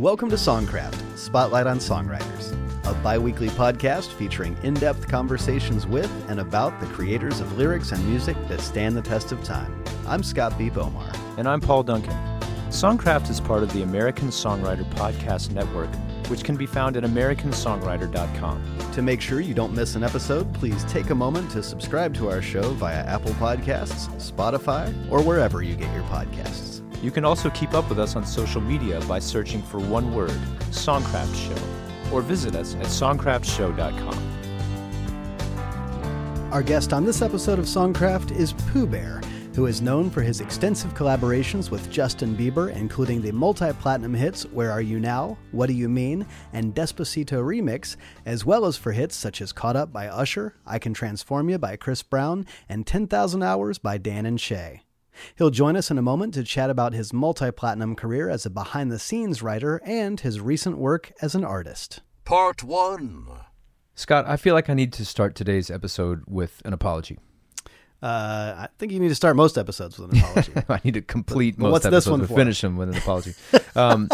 Welcome to Songcraft, Spotlight on Songwriters, a bi weekly podcast featuring in depth conversations with and about the creators of lyrics and music that stand the test of time. I'm Scott B. Bomar. And I'm Paul Duncan. Songcraft is part of the American Songwriter Podcast Network, which can be found at AmericanSongwriter.com. To make sure you don't miss an episode, please take a moment to subscribe to our show via Apple Podcasts, Spotify, or wherever you get your podcasts. You can also keep up with us on social media by searching for one word, Songcraft Show, or visit us at songcraftshow.com. Our guest on this episode of Songcraft is Pooh Bear, who is known for his extensive collaborations with Justin Bieber, including the multi platinum hits Where Are You Now, What Do You Mean, and Despacito Remix, as well as for hits such as Caught Up by Usher, I Can Transform You by Chris Brown, and 10,000 Hours by Dan and Shay. He'll join us in a moment to chat about his multi platinum career as a behind the scenes writer and his recent work as an artist. Part 1 Scott, I feel like I need to start today's episode with an apology. Uh, I think you need to start most episodes with an apology. I need to complete But most what's this episodes one and for? finish them with an apology. um,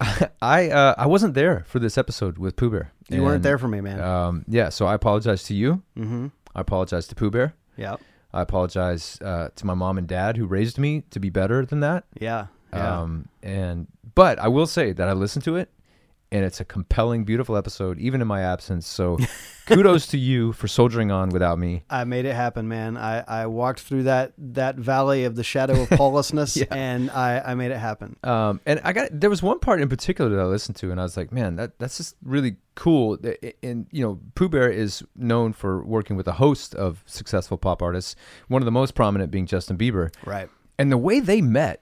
I uh, I wasn't there for this episode with Pooh Bear. you weren't there for me, man. Um, yeah, so I apologize to you. mm-hmm. I apologize to Pooh Bear. Yeah. I apologize uh, to my mom and dad who raised me to be better than that. Yeah. Yeah. Um, and but I will say that I listened to it, and it's a compelling, beautiful episode, even in my absence. So, kudos to you for soldiering on without me. I made it happen, man. I, I walked through that that valley of the shadow of Paullessness, Yeah. and I, I made it happen. Um, and I got there was one part in particular that I listened to, and I was like, man, that that's just really cool. And you know, Pooh Bear is known for working with a host of successful pop artists. One of the most prominent being Justin Bieber, Right. and the way they met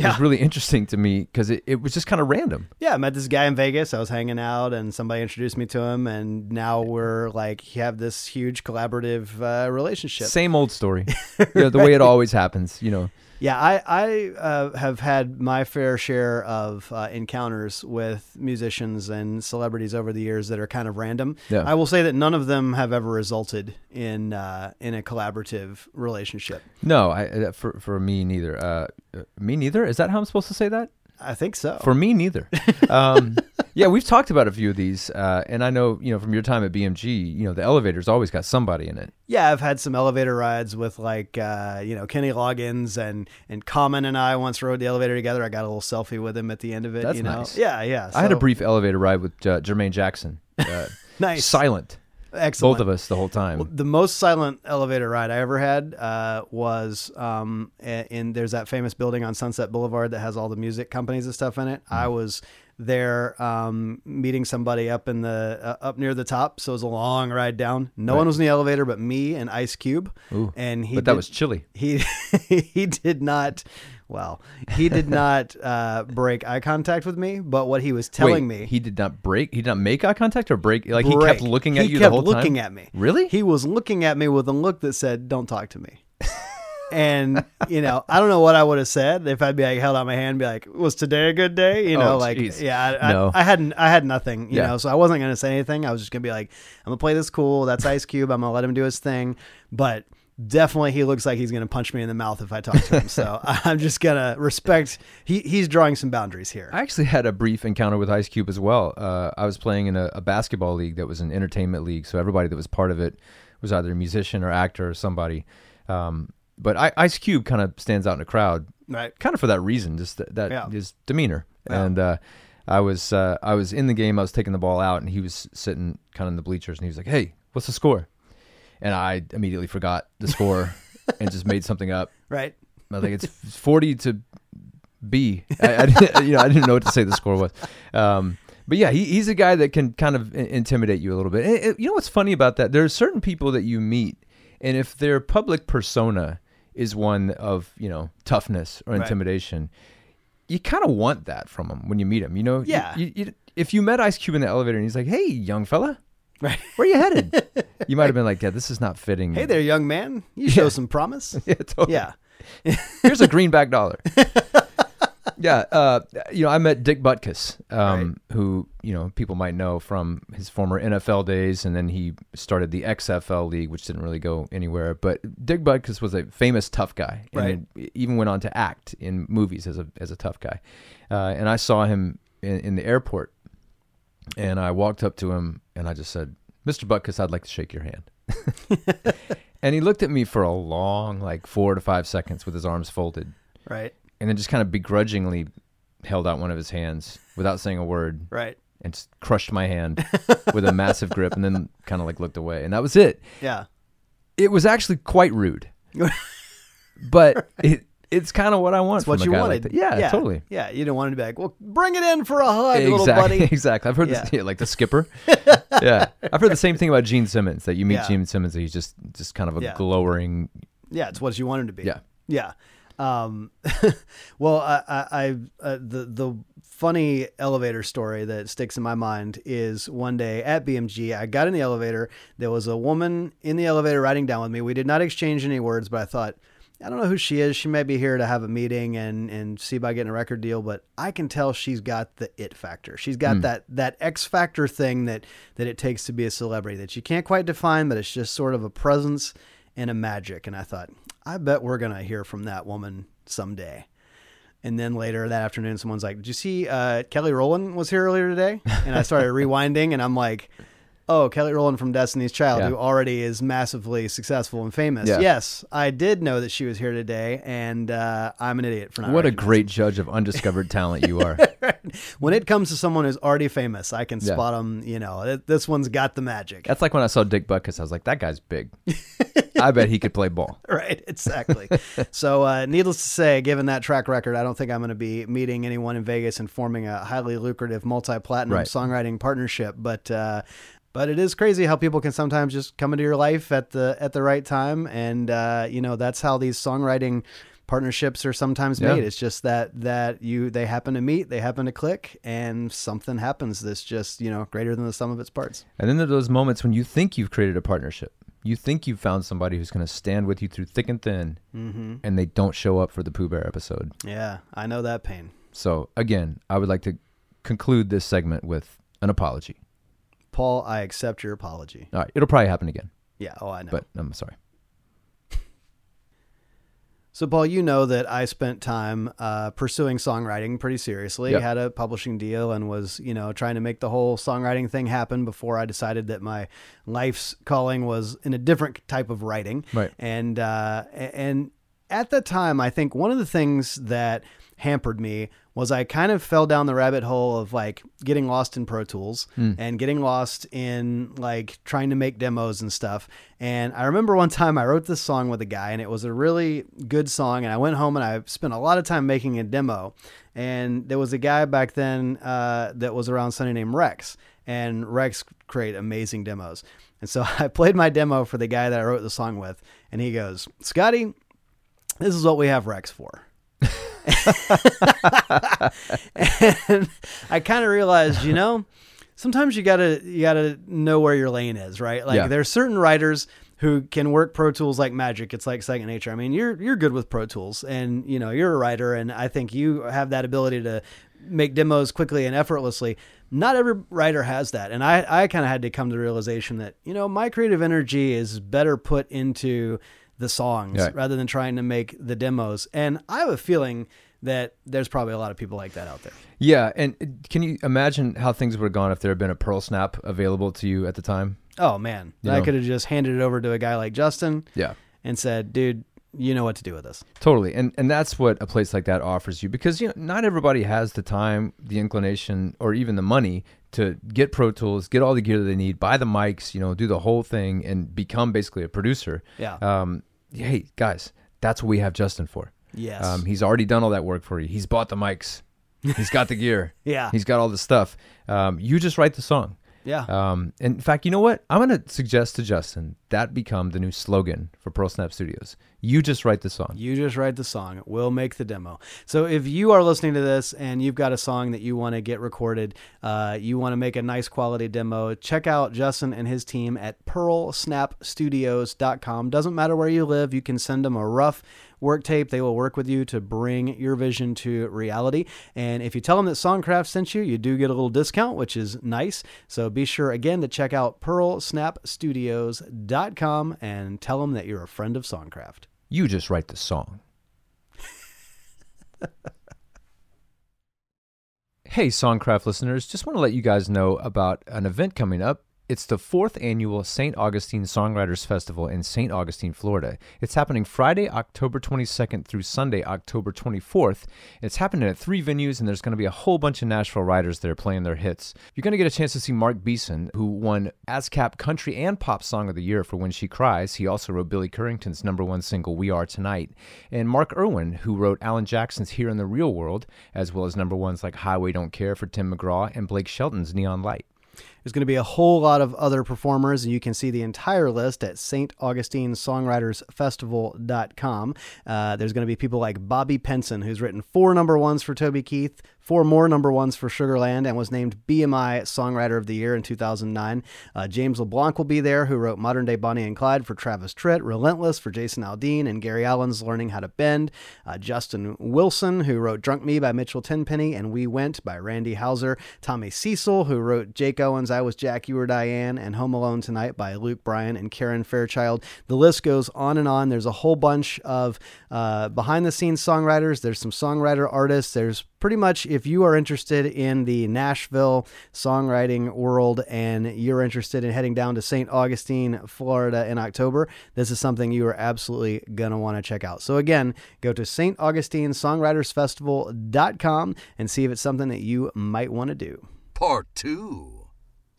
Yeah. was really interesting to me because it, it was just kind of random. Yeah, I met this guy in Vegas. I was hanging out, and somebody introduced me to him, and now we're like have this huge collaborative uh, relationship. Same old story, you know, the way it always happens. You know, Yeah, I I uh, have had my fair share of uh, encounters with musicians and celebrities over the years that are kind of random. Yeah. I will say that none of them have ever resulted in uh, in a collaborative relationship. no, I uh, for for me neither. Uh, uh, me neither. Is that how I'm supposed to say that? I think so. For me, neither. Um, yeah, we've talked about a few of these, uh, and I know you know from your time at BMG, you know the elevator's always got somebody in it. Yeah, I've had some elevator rides with like uh, you know Kenny Loggins and and Common and I once rode the elevator together. I got a little selfie with him at the end of it. That's you know? nice. Yeah, yeah. I had a brief elevator ride with uh, Jermaine Jackson. Uh, nice, Silent, excellent. both of us the whole time. The most silent elevator ride I ever had uh, was um, in there's that famous building on Sunset Boulevard that has all the music companies and stuff in it. Mm. I was there um, meeting somebody up in the uh, up near the top, so it was a long ride down. No Right. one was in the elevator but me and Ice Cube, Ooh, and he but that did- was chilly. he he did not well he did not uh, break eye contact with me but what he was telling Wait, me he did not break. He did not make eye contact or break. Like he kept looking at He you kept the whole looking time. at me Really? he was looking at me with a look that said don't talk to me and you know i don't know what i would have said if i'd be like held out my hand and be like was today a good day you know Oh, like jeez. yeah I, No. I, I hadn't i had nothing you Yeah. know so i wasn't going to say anything i was just going to be like i'm going to play this cool that's ice cube i'm going to let him do his thing but definitely he looks like he's going to punch me in the mouth if i talk to him so i'm just going to respect he, he's drawing some boundaries here I actually had a brief encounter with Ice Cube as well. Uh, I was playing in a, a basketball league that was an entertainment league, so everybody that was part of it was either a musician or actor or somebody. Um, but I, Ice Cube kind of stands out in a crowd, right kind of for that reason, just that, that Yeah. his demeanor. Yeah. And uh, I was uh, I was in the game. I was taking the ball out, and he was sitting kind of in the bleachers, and he was like, "Hey, what's the score?" And I immediately forgot the score and just made something up. right I think it's forty to B. I, I didn't, you know, I didn't know what to say the score was. Um, but yeah, he, he's a guy that can kind of intimidate you a little bit. And you know what's funny about that? There are certain people that you meet, and if their public persona is one of you know toughness or Right. intimidation, you kind of want that from them when you meet them. You know, You- Yeah. You, you, if you met Ice Cube in the elevator and he's like, "Hey, young fella, right where are you headed?" you might have been like, "Yeah, this is not fitting." hey there young man you show Yeah. some promise yeah, totally. yeah Here's a greenback dollar. yeah, uh, you know, I met Dick Butkus, um, who you know people might know from his former NFL days, and then he started the XFL league, which didn't really go anywhere. But Dick Butkus was a famous tough guy, and Right. then even went on to act in movies as a as a tough guy. Uh, and I saw him in, in the airport, and I walked up to him and I just said, "Mr. Butkus, I'd like to shake your hand." and he looked at me for a long, like four to five seconds with his arms folded, Right. and then just kind of begrudgingly held out one of his hands without saying a word Right. and just crushed my hand with a massive grip and then kind of like looked away. And that was it. Yeah. It was actually quite rude. but it it's kind of what I want That's what you wanted. like that. Yeah, totally. Yeah. You don't want to be like, well, bring it in for a hug, Exactly. little buddy. Exactly. I've heard Yeah. this yeah, like the skipper. yeah. I've heard the same thing about Gene Simmons that you meet Yeah. Gene Simmons and he's just just kind of a Yeah. glowering Yeah, it's what you want him to be. Yeah. yeah. Um, well, I, I, I uh, the the funny elevator story that sticks in my mind is one day at BMG, I got in the elevator. There was a woman in the elevator riding down with me. We did not exchange any words, but I thought. I don't know who she is. She may be here to have a meeting and, and see about getting a record deal, but I can tell she's got the it factor. She's got that that X factor thing that that it takes to be a celebrity that you can't quite define, but it's just sort of a presence and a magic. And I thought, I bet we're gonna hear from that woman someday. And then later that afternoon, someone's like, "Did you see uh, Kelly Rowland was here earlier today?" And I started rewinding, and I'm like, "Oh, Kelly Rowland from Destiny's Child, Yeah. who already is massively successful and famous." Yeah. Yes, I did know that she was here today, and uh, I'm an idiot for not. what a great judge of undiscovered talent you are. when it comes to someone who's already famous, I can Yeah. spot them. You know, this one's got the magic. That's like when I saw Dick Butkus, I was like, that guy's big. I bet he could play ball. right exactly so uh, needless to say given that track record i don't think i'm going to be meeting anyone in vegas and forming a highly lucrative multi-platinum Right. songwriting partnership but uh, but it is crazy how people can sometimes just come into your life at the at the right time and uh, you know that's how these songwriting partnerships are sometimes Yeah. made it's just that that you they happen to meet they happen to click and something happens that's just you know greater than the sum of its parts And then there are those moments when you think you've created a partnership. You think you've found somebody who's going to stand with you through thick and thin, mm-hmm. and they don't show up for the Pooh Bear episode. yeah i know that pain So, again, I would like to conclude this segment with an apology. Paul i accept your apology All right, it'll probably happen again, yeah oh i know but I'm sorry. So, Paul, you know that I spent time uh, pursuing songwriting pretty seriously. Yep. Had a publishing deal and was, you know, trying to make the whole songwriting thing happen before I decided that my life's calling was in a different type of writing. Right. And uh, and at the time, I think one of the things that hampered me was I kind of fell down the rabbit hole of like getting lost in Pro Tools and getting lost in like trying to make demos and stuff. And I remember one time I wrote this song with a guy and it was a really good song. And I went home and I spent a lot of time making a demo. And there was a guy back then uh, that was around Sunday named Rex. And Rex create amazing demos. And so I played my demo for the guy that I wrote the song with. And he goes, Scotty, this is what we have Rex for. and I kind of realized, you know, sometimes you gotta you gotta know where your lane is, right? Like Yeah. there's certain writers who can work Pro Tools like magic. It's like second nature. I mean, you're you're good with Pro Tools, and you know you're a writer, and I think you have that ability to make demos quickly and effortlessly. Not every writer has that, and I I kind of had to come to the realization that you know my creative energy is better put into the songs Right. rather than trying to make the demos. And I have a feeling that there's probably a lot of people like that out there. Yeah, and can you imagine how things would have gone if there had been a Pearl Snap available to you at the time? Oh man, You I could have just handed it over to a guy like Justin Yeah. and said, "Dude, you know what to do with this." Totally. And and that's what a place like that offers you because you know not everybody has the time, the inclination or even the money to get Pro Tools, get all the gear that they need, buy the mics, you know, do the whole thing and become basically a producer. Yeah. Um hey, guys, that's what we have Justin for. Yes. Um he's already done all that work for you. He's bought the mics. He's got the gear. yeah. He's got all the stuff. Um you just write the song. Yeah. Um, in fact, you know what? I'm going to suggest to Justin that become the new slogan for Pearl Snap Studios. You just write the song. You just write the song. We'll make the demo. So if you are listening to this and you've got a song that you want to get recorded, uh, you want to make a nice quality demo, check out Justin and his team at pearlsnapstudios.com. Doesn't matter where you live, you can send them a rough work tape. They will work with you to bring your vision to reality. And if you tell them that Songcraft sent you, you do get a little discount, which is nice. So be sure again to check out pearlsnapstudios.com and tell them that you're a friend of Songcraft. You just write the song. Hey, Songcraft listeners, just want to let you guys know about an event coming up it's the fourth annual St. Augustine Songwriters Festival in St. Augustine, Florida. It's happening Friday, October 22nd through Sunday, October 24th. It's happening at three venues, and there's going to be a whole bunch of Nashville writers there playing their hits. You're going to get a chance to see Mark Beeson, who won ASCAP Country and Pop Song of the Year for When She Cries. He also wrote Billy Currington's number one single, We Are Tonight. And Mark Irwin, who wrote Alan Jackson's Here in the Real World, as well as number ones like Highway Don't Care for Tim McGraw and Blake Shelton's Neon Light. There's going to be a whole lot of other performers, and you can see the entire list at St. Augustine Songwritersfestival.com. Uh, there's going to be people like Bobby Pinson, who's written four number ones for Toby Keith, four more number ones for Sugarland and was named BMI Songwriter of the Year in 2009. Uh, James LeBlanc will be there, who wrote Modern Day Bonnie and Clyde for Travis Tritt, Relentless for Jason Aldean, and Gary Allan's Learning How to Bend. Uh, Justin Wilson, who wrote Drunk Me by Mitchell Tenpenny and We Went by Randy Houser. Tommy Cecil, who wrote Jake Owen's I Was Jack, You Were Diane, and Home Alone Tonight by Luke Bryan and Karen Fairchild. The list goes on and on. There's a whole bunch of uh, behind the scenes songwriters. There's some songwriter artists. There's pretty much if you are interested in the Nashville songwriting world and you're interested in heading down to St. Augustine, Florida in October, this is something you are absolutely going to want to check out. So again, go to St. Augustine Songwritersfestival.com and see if it's something that you might want to do. Part 2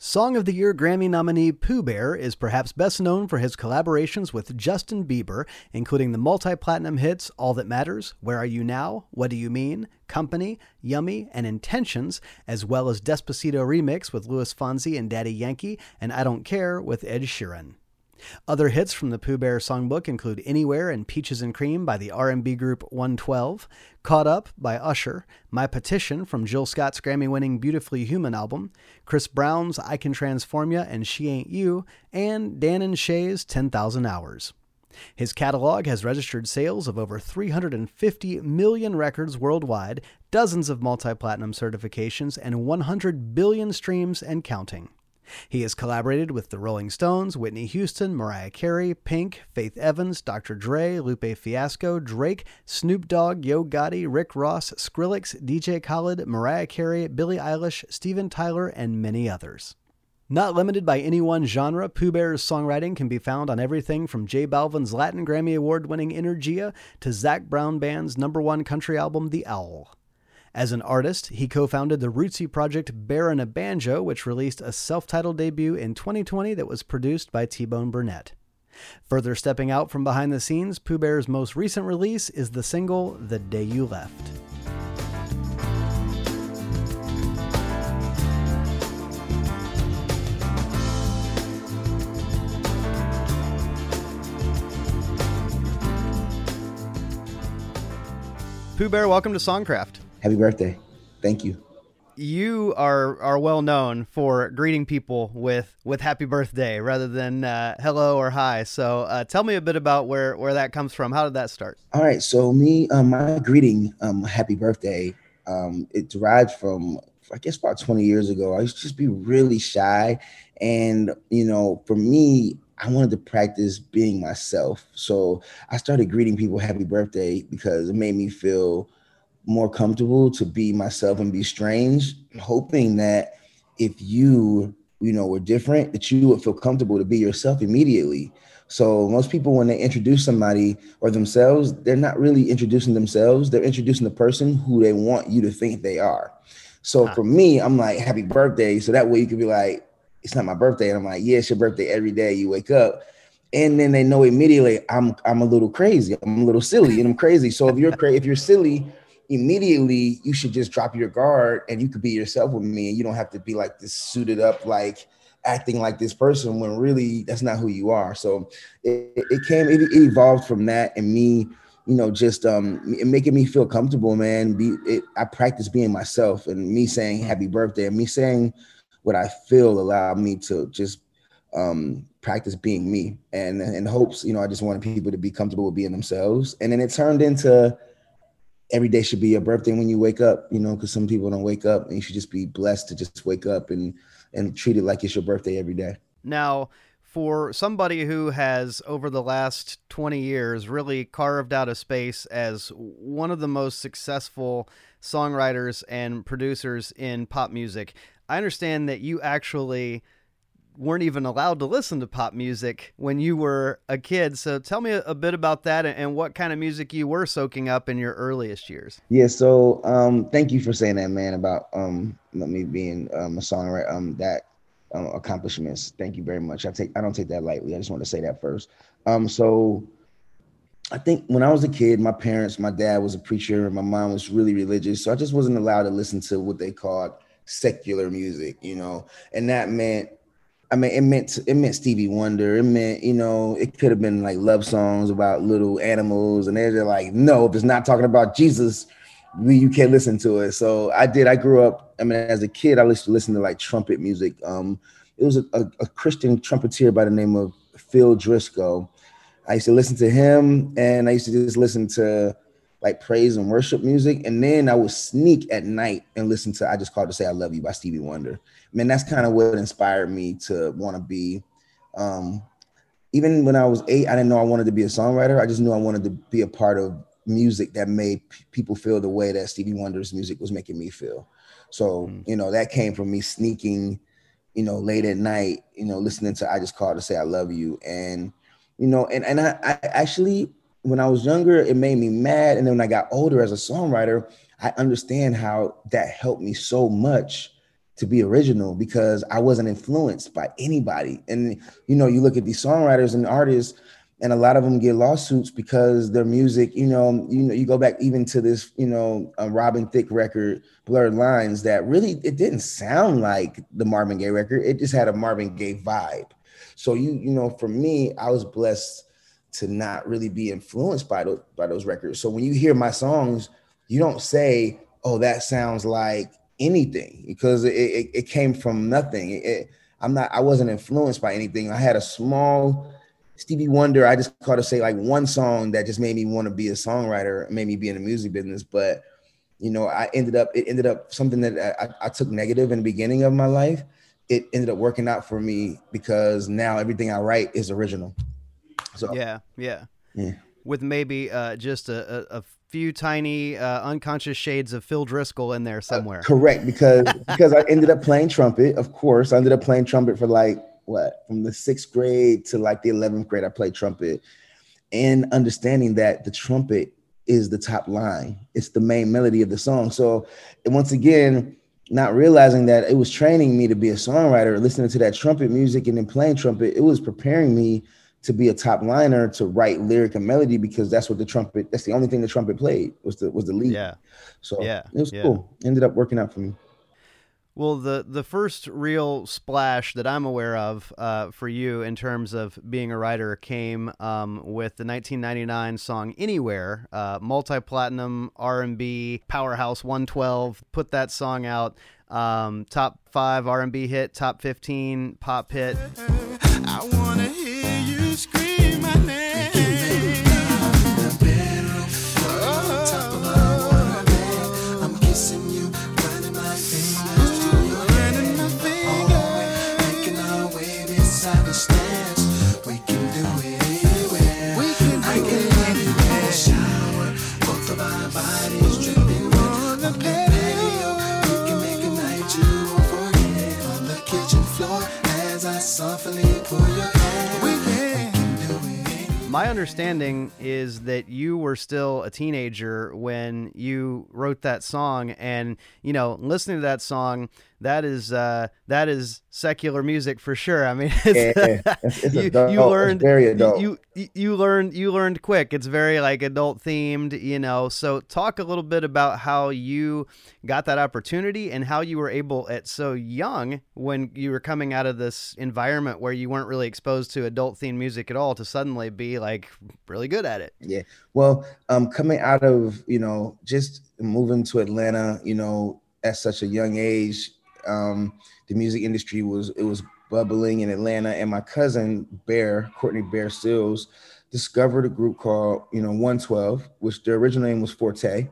Song of the Year Grammy nominee Pooh Bear is perhaps best known for his collaborations with Justin Bieber, including the multi platinum hits All That Matters, Where Are You Now, What Do You Mean, Company, Yummy, and Intentions, as well as Despacito Remix with Luis Fonsi and Daddy Yankee, and I Don't Care with Ed Sheeran. Other hits from the Pooh Bear songbook include Anywhere and Peaches and Cream by the R&B group 112, Caught Up by Usher, My Petition from Jill Scott's Grammy-winning Beautifully Human album, Chris Brown's I Can Transform Ya and She Ain't You, and Dan and Shay's 10,000 Hours. His catalog has registered sales of over 350 million records worldwide, dozens of multi platinum certifications, and 100 billion streams and counting. He has collaborated with the Rolling Stones, Whitney Houston, Mariah Carey, Pink, Faith Evans, Dr. Dre, Lupe Fiasco, Drake, Snoop Dogg, Yo Gotti, Rick Ross, Skrillex, DJ Khaled, Mariah Carey, Billie Eilish, Steven Tyler, and many others. Not limited by any one genre, Pooh Bear's songwriting can be found on everything from J Balvin's Latin Grammy Award winning Energia to Zac Brown Band's number one country album, The Owl. As an artist, he co founded the rootsy project Bear and a Banjo, which released a self titled debut in 2020 that was produced by T Bone Burnett. Further stepping out from behind the scenes, Pooh Bear's most recent release is the single The Day You Left. Pooh Bear, welcome to Songcraft. Happy birthday. Thank you. You are are well known for greeting people with with happy birthday rather than uh, hello or hi. So uh, tell me a bit about where where that comes from. How did that start? All right. So me, um, my greeting, um, happy birthday, um, it derived from I guess about 20 years ago. I used to just be really shy, and you know, for me, I wanted to practice being myself. So I started greeting people happy birthday because it made me feel more comfortable to be myself and be strange, hoping that if you, you know, were different, that you would feel comfortable to be yourself immediately. So most people, when they introduce somebody or themselves, they're not really introducing themselves. They're introducing the person who they want you to think they are. So huh. for me, I'm like, happy birthday. So that way you could be like, it's not my birthday. And I'm like, yeah, it's your birthday every day you wake up. And then they know immediately I'm I'm a little crazy. I'm a little silly and I'm crazy. So if you're crazy, if you're silly, immediately you should just drop your guard and you could be yourself with me. And you don't have to be like this suited up like acting like this person when really that's not who you are. So it, it came it, evolved from that and me you know just um making me feel comfortable man. Be it, i practice being myself and me saying happy birthday and me saying what i feel allowed me to just um practice being me and in hopes you know i just wanted people to be comfortable with being themselves. And then it turned into every day should be your birthday when you wake up, you know, because some people don't wake up and you should just be blessed to just wake up and and treat it like it's your birthday every day. Now, for somebody who has, over the last 20 years, really carved out a space as one of the most successful songwriters and producers in pop music, I understand that you actually weren't even allowed to listen to pop music when you were a kid. So tell me a, bit about that and, what kind of music you were soaking up in your earliest years. Yeah. So um, thank you for saying that, man, about um, me being um, a songwriter. Um, that um, accomplishments. Thank you very much. I take I don't take that lightly. I just want to say that first. Um, so I think when I was a kid, my parents, my dad was a preacher, and my mom was really religious, so I just wasn't allowed to listen to what they called secular music, you know, and that meant. I mean, it meant it meant Stevie Wonder. It meant you know it could have been like love songs about little animals, and they're like, no, if it's not talking about Jesus, we, you can't listen to it. So I did. I grew up. I mean, as a kid, I used to listen to like trumpet music. Um, it was a, a, a Christian trumpeter by the name of Phil Driscoll. I used to listen to him, and I used to just listen to like praise and worship music. And then I would sneak at night and listen to I Just Called to Say I Love You by Stevie Wonder. I mean, that's kind of what inspired me to want to be. Um, even when I was eight, I didn't know I wanted to be a songwriter. I just knew I wanted to be a part of music that made p- people feel the way that Stevie Wonder's music was making me feel. So, mm. you know, that came from me sneaking, you know, late at night, you know, listening to I Just Called to Say I Love You. And, you know, and, and I, I actually, when I was younger, it made me mad. And then when I got older as a songwriter, I understand how that helped me so much to be original because I wasn't influenced by anybody. And, you know, you look at these songwriters and artists, and a lot of them get lawsuits because their music, you know, you know, you go back even to this, you know, Robin Thicke record, Blurred Lines, that really it didn't sound like the Marvin Gaye record. It just had a Marvin Gaye vibe. So you, you know, for me, I was blessed to not really be influenced by those by those records. So when you hear my songs, you don't say, "Oh, that sounds like anything," because it, it, it came from nothing. It, I'm not. I wasn't influenced by anything. I had a small Stevie Wonder, I just caught to say like one song that just made me want to be a songwriter, made me be in the music business. But you know, I ended up it ended up something that I, I took negative in the beginning of my life. It ended up working out for me because now everything I write is original. So yeah, yeah, yeah. With maybe uh, just a, a, a few tiny uh, unconscious shades of Phil Driscoll in there uh, somewhere. Uh, correct, because because I ended up playing trumpet. Of course, I ended up playing trumpet for like what from the sixth grade to like the 11th grade, I played trumpet and understanding that the trumpet is the top line, it's the main melody of the song. So, once again, not realizing that it was training me to be a songwriter, listening to that trumpet music and then playing trumpet, it was preparing me to be a top liner to write lyric and melody because that's what the trumpet that's the only thing the trumpet played was the was the lead. Yeah. So yeah, it was yeah. cool. Ended up working out for me. Well, the the first real splash that I'm aware of uh, for you in terms of being a writer came um, with the 1999 song "Anywhere," uh, multi-platinum R&B powerhouse 112. Put that song out, um, top five R&B hit, top 15 pop hit. My understanding is that you were still a teenager when you wrote that song and you know listening to that song that is uh, that is secular music for sure. I mean, it's, yeah, it's, it's you, you, learned very adult. You, you you learned you learned quick. It's very like adult themed, you know. So talk a little bit about how you got that opportunity and how you were able at so young when you were coming out of this environment where you weren't really exposed to adult themed music at all to suddenly be like really good at it. Yeah. Well, um, coming out of you know just moving to Atlanta, you know, at such a young age um, the music industry was it was bubbling in Atlanta, and my cousin Bear, Courtney Bear Sills, discovered a group called you know 112, which their original name was Forte.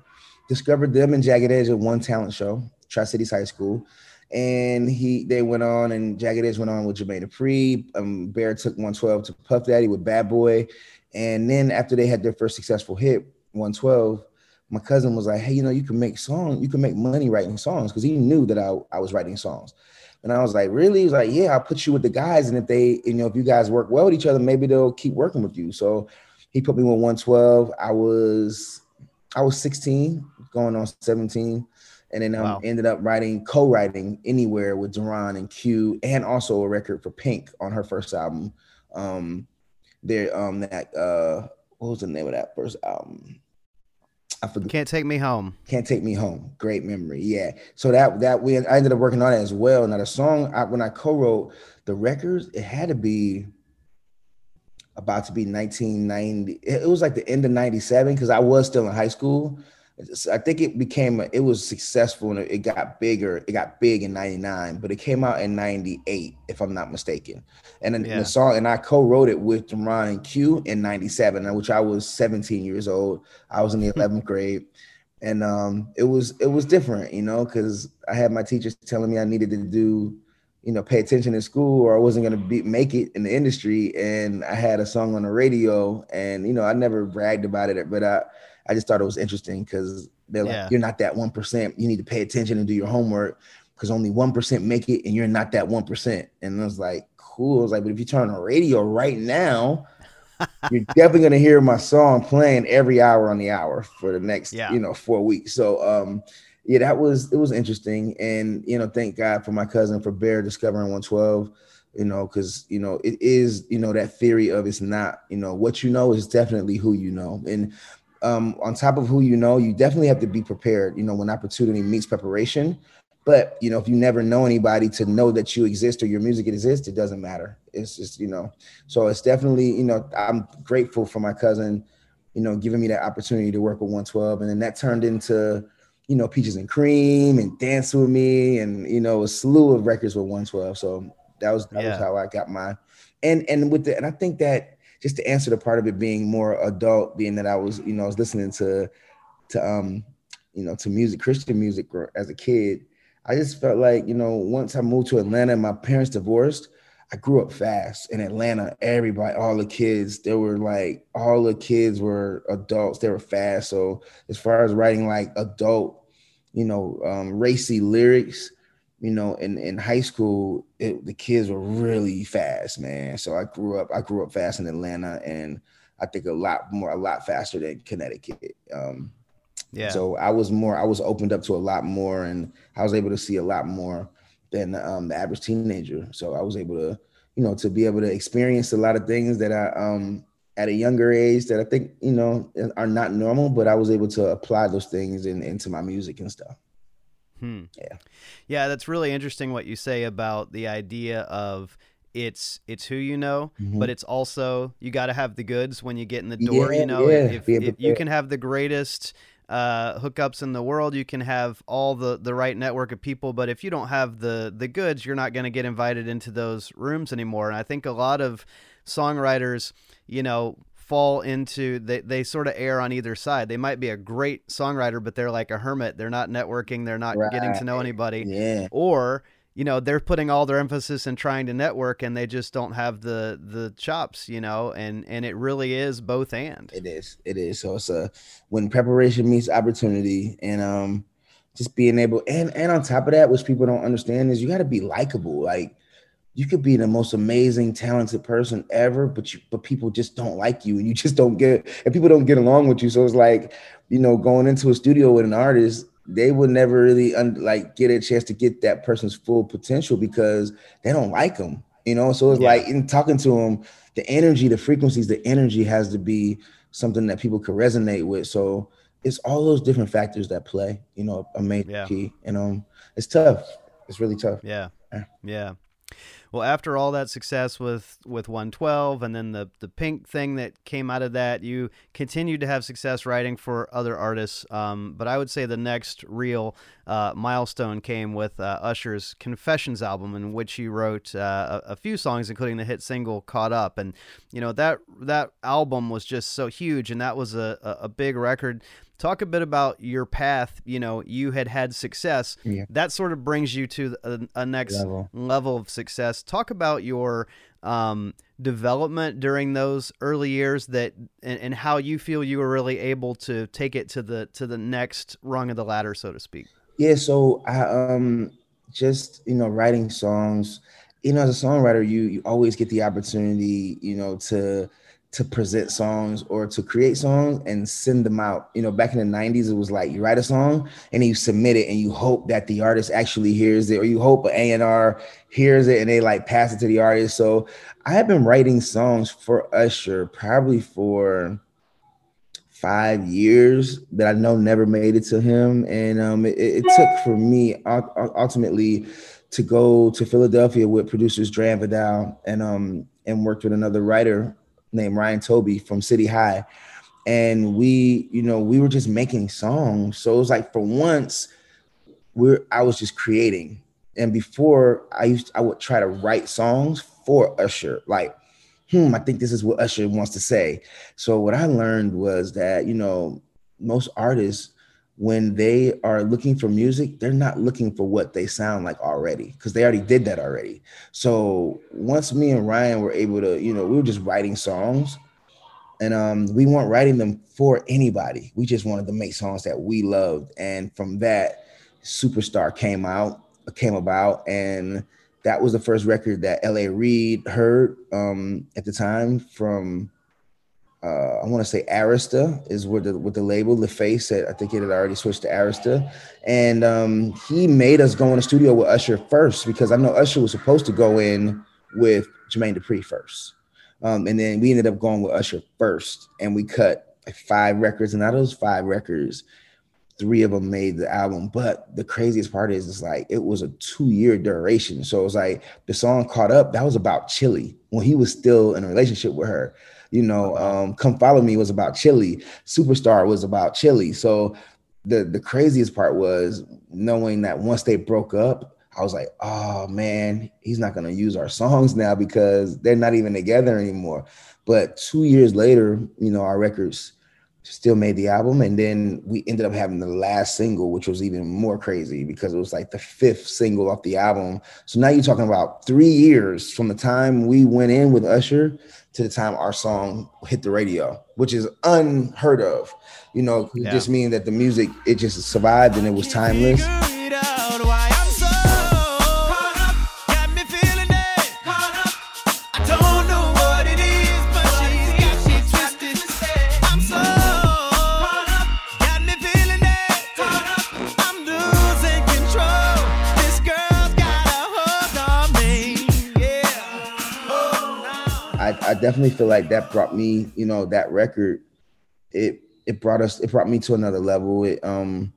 Discovered them in Jagged Edge at one talent show, Tri Cities High School, and he they went on and Jagged Edge went on with Jermaine Dupri. Um, Bear took 112 to Puff Daddy with Bad Boy, and then after they had their first successful hit, 112, my cousin was like, "Hey, you know, you can make songs, you can make money writing songs," because he knew that I, I was writing songs. And I was like, "Really?" He's like, "Yeah, I'll put you with the guys, and if they, you know, if you guys work well with each other, maybe they'll keep working with you." So he put me with 112. I was I was 16, going on 17 and then um, wow. ended up writing co-writing anywhere with Daron and Q, and also a record for Pink on her first album. Um, there, um, that uh, what was the name of that first album? I forget. Can't take me home. Can't take me home. Great memory. Yeah. So that that we I ended up working on it as well. Now the song I, when I co-wrote the records, it had to be about to be 1990. It was like the end of 97 because I was still in high school. I think it became it was successful and it got bigger. It got big in '99, but it came out in '98, if I'm not mistaken. And then yeah. the song and I co-wrote it with Ron and Q in '97, which I was 17 years old. I was in the 11th grade, and um, it was it was different, you know, because I had my teachers telling me I needed to do, you know, pay attention in school or I wasn't gonna be make it in the industry. And I had a song on the radio, and you know, I never bragged about it, but I I just thought it was interesting because they're yeah. like, you're not that one percent. You need to pay attention and do your homework because only one percent make it, and you're not that one percent. And I was like, cool. I was like, but if you turn on the radio right now, you're definitely gonna hear my song playing every hour on the hour for the next, yeah. you know, four weeks. So um yeah, that was it was interesting. And you know, thank God for my cousin for Bear discovering 112 you know, because you know it is, you know, that theory of it's not, you know, what you know is definitely who you know, and um, on top of who you know, you definitely have to be prepared. You know, when opportunity meets preparation. But you know, if you never know anybody to know that you exist or your music exists, it doesn't matter. It's just you know, so it's definitely you know, I'm grateful for my cousin, you know, giving me that opportunity to work with 112, and then that turned into you know, Peaches and Cream and Dance with Me, and you know, a slew of records with 112. So that was that yeah. was how I got my, and and with the and I think that just to answer the part of it being more adult, being that I was, you know, I was listening to, to, um, you know, to music, Christian music as a kid. I just felt like, you know, once I moved to Atlanta my parents divorced, I grew up fast in Atlanta. Everybody, all the kids, they were like, all the kids were adults. They were fast. So as far as writing like adult, you know, um, racy lyrics, you know, in, in high school, it, the kids were really fast, man. So I grew up, I grew up fast in Atlanta and I think a lot more, a lot faster than Connecticut. Um, yeah. So I was more, I was opened up to a lot more and I was able to see a lot more than um, the average teenager. So I was able to, you know, to be able to experience a lot of things that I, um, at a younger age that I think, you know, are not normal, but I was able to apply those things in, into my music and stuff. Hmm. Yeah. Yeah, that's really interesting what you say about the idea of it's it's who you know, mm-hmm. but it's also you got to have the goods when you get in the door. Yeah, you know, yeah. if, if you can have the greatest uh, hookups in the world, you can have all the the right network of people, but if you don't have the the goods, you're not going to get invited into those rooms anymore. And I think a lot of songwriters, you know, fall into they, they sort of err on either side. They might be a great songwriter, but they're like a hermit. They're not networking, they're not right. getting to know anybody. Yeah. Or, you know, they're putting all their emphasis in trying to network and they just don't have the the chops, you know, and and it really is both and. It is. It is. So it's a when preparation meets opportunity and um just being able and and on top of that, which people don't understand is you got to be likable. Like you could be the most amazing, talented person ever, but you, but people just don't like you, and you just don't get, and people don't get along with you. So it's like, you know, going into a studio with an artist, they would never really un, like get a chance to get that person's full potential because they don't like them, you know. So it's yeah. like in talking to them, the energy, the frequencies, the energy has to be something that people could resonate with. So it's all those different factors that play, you know, a major yeah. key. And um, it's tough. It's really tough. Yeah. Yeah. Well, after all that success with with 112 and then the the Pink thing that came out of that, you continued to have success writing for other artists. Um, but I would say the next real uh, milestone came with uh, Usher's Confessions album, in which he wrote uh, a, a, few songs, including the hit single "Caught Up." And you know that that album was just so huge, and that was a, a, a big record. Talk a bit about your path. You know, you had had success. Yeah. That sort of brings you to a, a next Level. level of success. Talk about your um, development during those early years that and, and how you feel you were really able to take it to the to the next rung of the ladder, so to speak. Yeah, so I um just you know writing songs. You know, as a songwriter, you you always get the opportunity, you know, to to present songs or to create songs and send them out. You know, back in the 90s, it was like you write a song and you submit it and you hope that the artist actually hears it, or you hope an A&R hears it and they like pass it to the artist. So I have been writing songs for Usher probably for five years that I know never made it to him. And um, it, it took for me ultimately to go to Philadelphia with producers Dre and Vidal and um and worked with another writer named Ryan Toby from City High. And we, you know, we were just making songs. So it was like for once, we're I was just creating. And before I used I would try to write songs for Usher, like, hmm, I think this is what Usher wants to say. So what I learned was that, you know, most artists when they are looking for music, they're not looking for what they sound like already because they already did that already. So once me and Ryan were able to, you know, we were just writing songs and um, we weren't writing them for anybody. We just wanted to make songs that we loved. And from that, Superstar came out, came about, and that was the first record that L.A. Reid heard um, at the time from uh, I want to say Arista is with the with the label. Face said I think it had already switched to Arista, and um, he made us go in the studio with Usher first because I know Usher was supposed to go in with Jermaine Dupri first, um, and then we ended up going with Usher first, and we cut like five records, and out of those five records, three of them made the album. But the craziest part is, it's like it was a two year duration, so it was like the song "Caught Up" that was about Chili when he was still in a relationship with her you know um come follow me was about chili. Superstar was about chili. So the the craziest part was knowing that once they broke up i was like oh man he's not going to use our songs now because they're not even together anymore. But two years later you know our records still made the album and then we ended up having the last single which was even more crazy because it was like the fifth single off the album. So now you're talking about three years from the time we went in with usher to the time our song hit the radio, which is unheard of. You know, Yeah. just means that the music it just survived and it was timeless. Definitely feel like that brought me, you know, that record, it it brought us, it brought me to another level. It um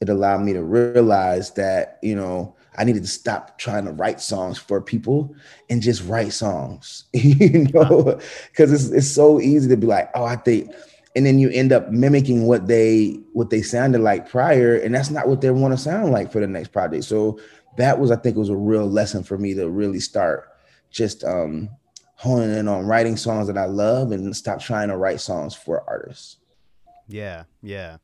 it allowed me to realize that, you know, I needed to stop trying to write songs for people and just write songs, you know, because it's it's so easy to be like, oh, I think, and then you end up mimicking what they what they sounded like prior, and that's not what they want to sound like for the next project. So that was, I think, it was a real lesson for me to really start just um honing in on writing songs that I love and stop trying to write songs for artists. Yeah, yeah,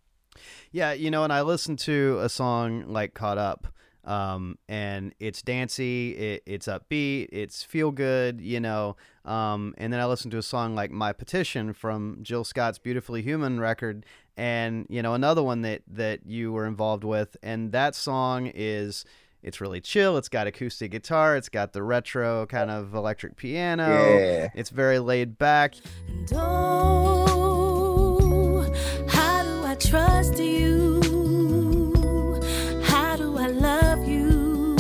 yeah. You know, and I listened to a song like "Caught Up," um, and it's dancey, it, it's upbeat, it's feel good. You know, um, and then I listened to a song like "My Petition" from Jill Scott's "Beautifully Human" record, and you know another one that that you were involved with, and that song is. It's really chill. It's got acoustic guitar. It's got the retro kind of electric piano. Yeah. It's very laid back. And oh, how do I trust you? How do I love you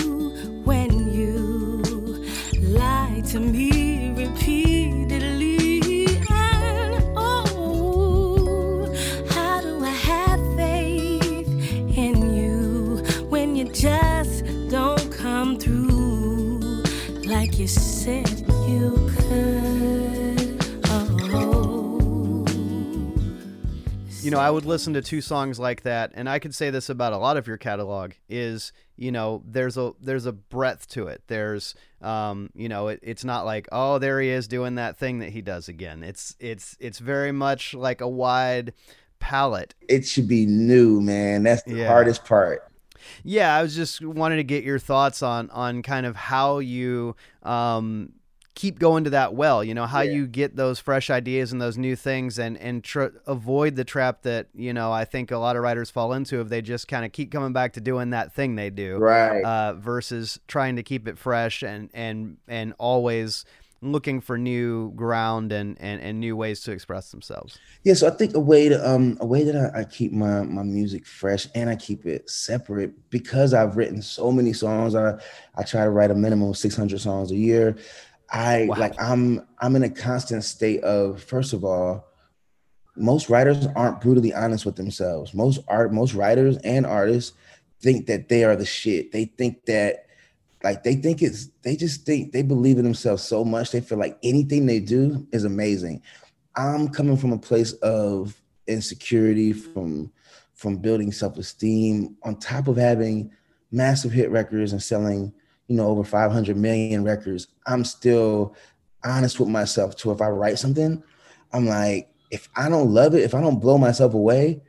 when you lie to me like you you could? Oh. you know i would listen to two songs like that and i could say this about a lot of your catalog is you know there's a there's a breadth to it there's um you know it, it's not like oh there he is doing that thing that he does again it's it's it's very much like a wide palette. It should be new, man. That's the Yeah. hardest part. Yeah, I was just wanting to get your thoughts on on kind of how you um, keep going to that well. You know, how Yeah. you get those fresh ideas and those new things, and and tr- avoid the trap that you know I think a lot of writers fall into if they just kind of keep coming back to doing that thing they do, Right. uh, versus trying to keep it fresh and and and always looking for new ground and, and, and new ways to express themselves. Yeah, so I think a way to um a way that I, I keep my my music fresh and I keep it separate because I've written so many songs. I I try to write a minimum of 600 songs a year. I Wow. like I'm I'm in a constant state of first of all, most writers aren't brutally honest with themselves. Most art most writers and artists think that they are the shit. They think that like they think it's they just think they believe in themselves so much they feel like anything they do is amazing. I'm coming from a place of insecurity from from building self-esteem on top of having massive hit records and selling you know over 500 million records. I'm still honest with myself to if i write something i'm like if i don't love it if i don't blow myself away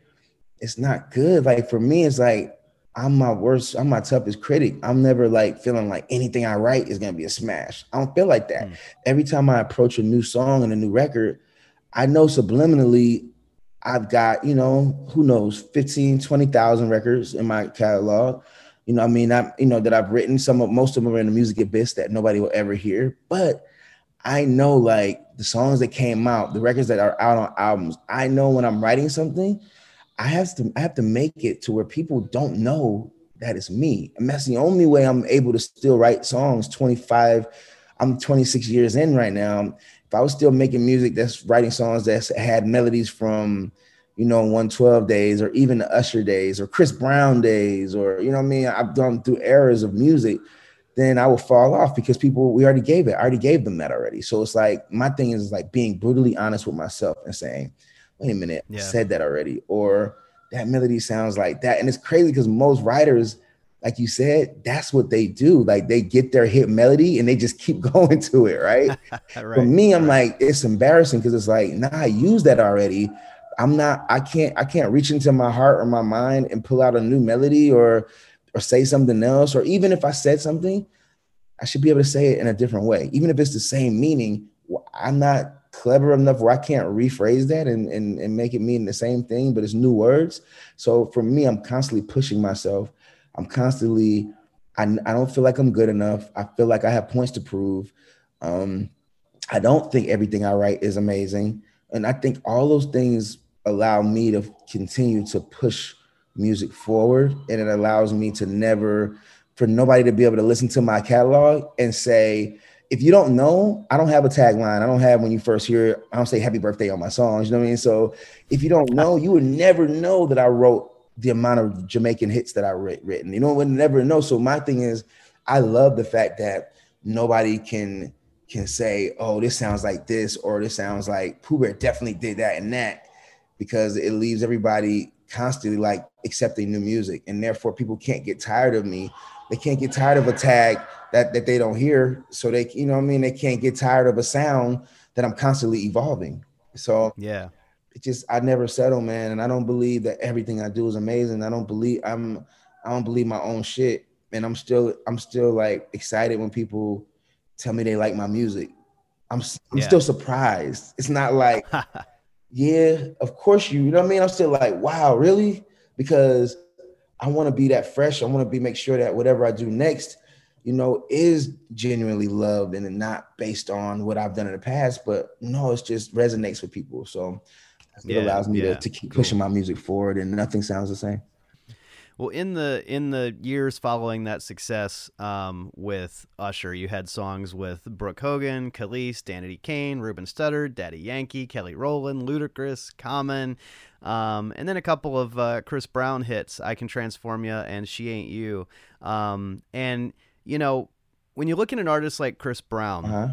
it's not good. Like for me it's like I'm my worst, I'm my toughest critic. I'm never like feeling like anything I write is gonna be a smash. I don't feel like that. Hmm. Every time I approach a new song and a new record, I know subliminally I've got, you know, who knows, 15, 20,000 records in my catalog. You know, I mean, I'm, you know, that I've written some of most of them are in the music abyss that nobody will ever hear. But I know like the songs that came out, the records that are out on albums, I know when I'm writing something, I have to I have to make it to where people don't know that it's me. And that's the only way I'm able to still write songs 25 I'm 26 years in right now. If I was still making music that's writing songs that had melodies from you know 112 days or even the Usher days or Chris Brown days or you know I mean I've gone through eras of music then I will fall off because people we already gave it. I already gave them that already. So it's like my thing is like being brutally honest with myself and saying, wait a minute, I said that already, or that melody sounds like that. And it's crazy because most writers, like you said, that's what they do. Like they get their hit melody and they just keep going to it, right? For me, I'm like, it's embarrassing because it's like, nah, I used that already. I'm not, I can't, I can't reach into my heart or my mind and pull out a new melody or or say something else. Or even if I said something, I should be able to say it in a different way. Even if it's the same meaning, I'm not clever enough where I can't rephrase that and, and, and make it mean the same thing, but it's new words. So for me, I'm constantly pushing myself. I'm constantly, I, I don't feel like I'm good enough. I feel like I have points to prove. Um, I don't think everything I write is amazing. And I think all those things allow me to continue to push music forward. And it allows me to never, for nobody to be able to listen to my catalog and say, if you don't know, I don't have a tagline. I don't have when you first hear it, I don't say happy birthday on my songs. You know what I mean? So if you don't know, you would never know that I wrote the amount of Jamaican hits that I writ- written. You know, would never know. So my thing is, I love the fact that nobody can can say, oh, this sounds like this, or this sounds like Pooh Bear definitely did that and that, because it leaves everybody constantly like accepting new music. And therefore people can't get tired of me. They can't get tired of a tag that, that they don't hear. So they, you know what I mean? They can't get tired of a sound that I'm constantly evolving. So Yeah. it just I never settle, man. And I don't believe that everything I do is amazing. I don't believe I'm I don't believe my own shit. And I'm still I'm still like excited when people tell me they like my music. I'm I'm Yeah. still surprised. It's not like, yeah, of course you, you know what I mean? I'm still like, wow, really? Because I want to be that fresh. I want to be make sure that whatever I do next, you know, is genuinely loved and not based on what I've done in the past. But no, it's just resonates with people. So it Yeah, allows me yeah, to, to keep cool. pushing my music forward and nothing sounds the same. Well, in the in the years following that success um, with Usher, you had songs with Brooke Hogan, Khalees, Danity Kane, Ruben Studdard, Daddy Yankee, Kelly Rowland, Ludacris, Common, um, and then a couple of uh, Chris Brown hits, "I Can Transform You" and "She Ain't You." Um, and you know, when you look at an artist like Chris Brown, Uh-huh.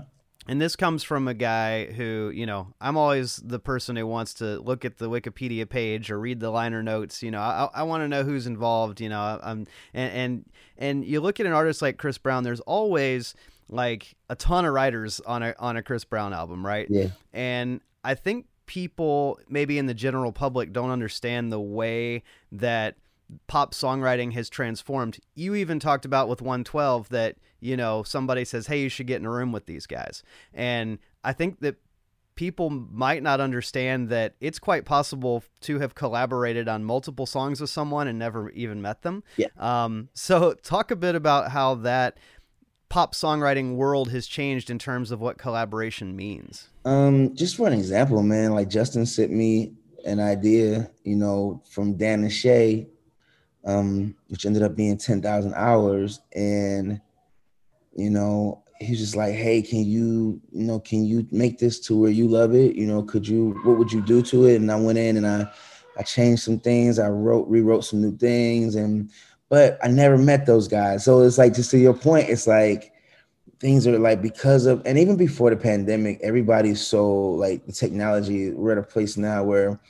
and this comes from a guy who, you know, I'm always the person who wants to look at the Wikipedia page or read the liner notes. You know, I, I want to know who's involved. You know, I'm and and and you look at an artist like Chris Brown. There's always like a ton of writers on a on a Chris Brown album, right? Yeah. And I think people maybe in the general public don't understand the way that pop songwriting has transformed. You even talked about with 112 that, you know, somebody says, "Hey, you should get in a room with these guys." And I think that people might not understand that it's quite possible to have collaborated on multiple songs with someone and never even met them. Yeah. Um, so talk a bit about how that pop songwriting world has changed in terms of what collaboration means. Um, just for an example, man, like Justin sent me an idea, you know, from Dan and Shay, um, which ended up being 10,000 hours. And, you know, he's just like, hey, can you, you know, can you make this to where you love it? You know, could you, what would you do to it? And I went in and I, I changed some things. I wrote, rewrote some new things, and but I never met those guys. So it's like, just to your point, it's like things are like because of, and even before the pandemic, everybody's so like the technology. We're at a place now where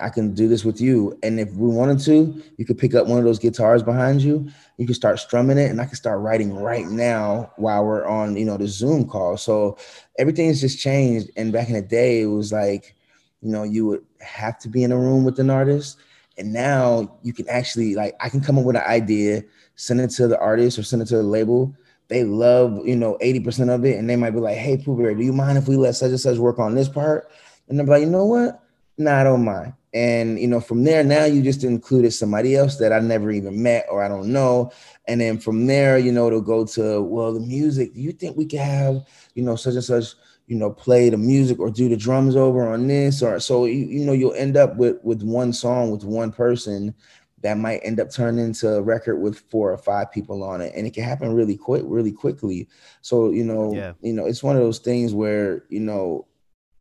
I can do this with you. And if we wanted to, you could pick up one of those guitars behind you. You can start strumming it, and I can start writing right now while we're on, you know, the Zoom call. So everything's just changed. And back in the day, it was like, you know, you would have to be in a room with an artist. And now you can actually like I can come up with an idea, send it to the artist or send it to the label. They love, you know, 80% of it. And they might be like, hey, Pooh Bear, do you mind if we let such and such work on this part? And they're like, you know what? Nah, I don't mind. And you know, from there, now you just included somebody else that I never even met or I don't know. And then from there, you know, to go to well, the music. Do you think we could have, you know, such and such, you know, play the music or do the drums over on this? Or so you, you know, you'll end up with with one song with one person that might end up turning into a record with four or five people on it and it can happen really quick really quickly so you know Yeah. you know it's one of those things where you know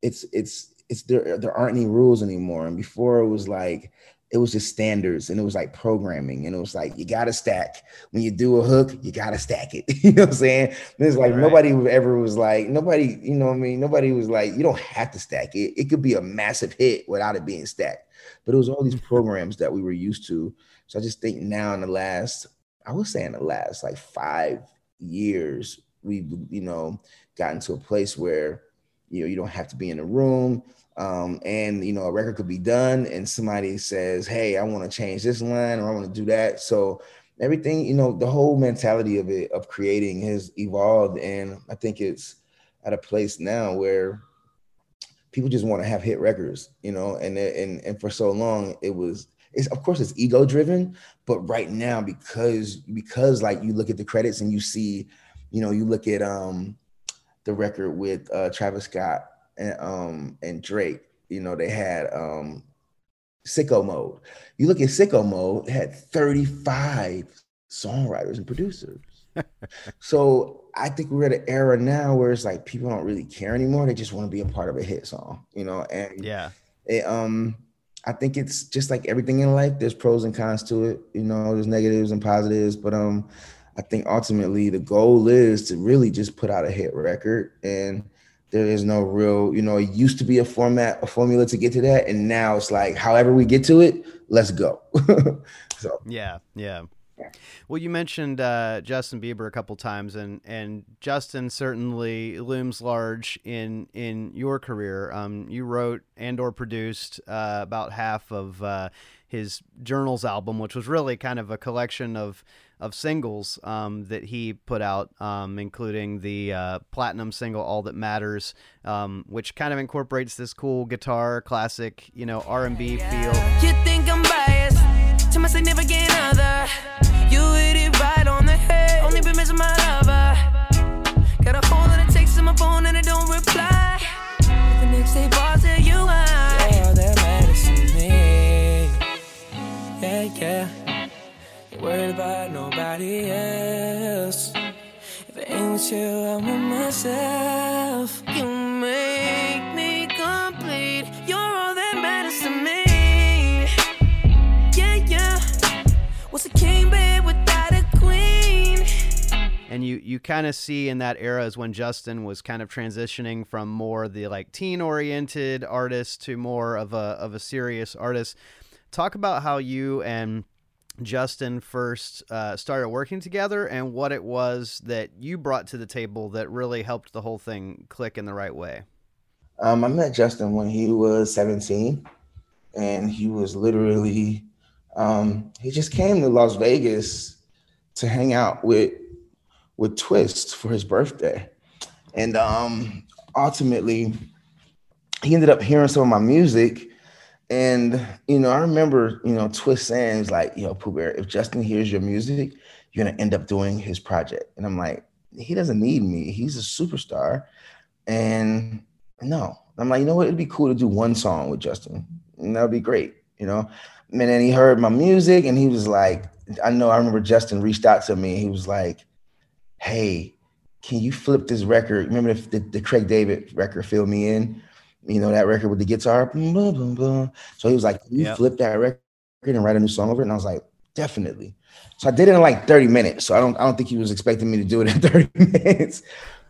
it's it's it's there there aren't any rules anymore. And before it was like it was just standards and it was like programming and it was like you gotta stack. When you do a hook you gotta stack it. You know what i'm saying? It's like Right. nobody ever was like nobody you know what i mean? Nobody was like you don't have to stack it. It could be a massive hit without it being stacked. But it was all these programs that we were used to. So i just think now in the last i would say in the last like five years we've you know gotten to a place where you know you don't have to be in a room um, and you know a record could be done and somebody says hey i want to change this line or i want to do that. So everything you know the whole mentality of it of creating has evolved and i think it's at a place now where people just want to have hit records you know and and and for so long it was it's of course it's ego driven but right now because because like you look at the credits and you see you know you look at um the record with uh travis scott and um and drake you know they had um sicko mode. You look at sicko mode it had 35 songwriters and producers. So i think we're at an era now where it's like people don't really care anymore. They just want to be a part of a hit song you know and Yeah. it, um i think it's just like everything in life there's pros and cons to it you know there's negatives and positives but um i think ultimately the goal is to really just put out a hit record and there is no real you know it used to be a format a formula to get to that and now it's like however we get to it let's go so Yeah, yeah. Well, you mentioned uh, Justin Bieber a couple times, and and Justin certainly looms large in in your career. Um, you wrote and or produced uh, about half of uh, his Journals album, which was really kind of a collection of of singles um, that he put out, um, including the uh, platinum single "All That Matters," um, which kind of incorporates this cool guitar, classic, you know, R and B feel. You think I'm biased to my significant other? You hit it right on the head. Only been missing my lover. Worried about nobody else. If it ain't with I'm with myself. You make me complete. You're all that matters to me. Yeah, yeah. What's a king bed without a queen? and you you kind of see in that era is when Justin was kind of transitioning from more the like teen oriented artist to more of a of a serious artist. Talk about how you and Justin first uh, started working together and what it was that you brought to the table that really helped the whole thing click in the right way. Um, I met Justin when he was 17, and he was literally um, he just came to Las Vegas to hang out with with Twist for his birthday, and um, ultimately he ended up hearing some of my music. And you know, I remember you know Twist saying, "He's like, yo, Pooh Bear, if Justin hears your music, you're gonna end up doing his project." And I'm like, he doesn't need me. He's a superstar, and no, I'm like, you know what? It'd be cool to do one song with Justin, and that would be great, you know. And then he heard my music, and he was like, I know. I remember Justin reached out to me. And he was like, "Hey, can you flip this record? Remember the, the, the Craig David record, "Fill Me In"? You know that record with the guitar. Boom, boom, boom. So he was like, "Can you yep. flip that record and write a new song over it?" And I was like, "Definitely." So I did it in like 30 minutes. So I don't I don't think he was expecting me to do it in 30 minutes.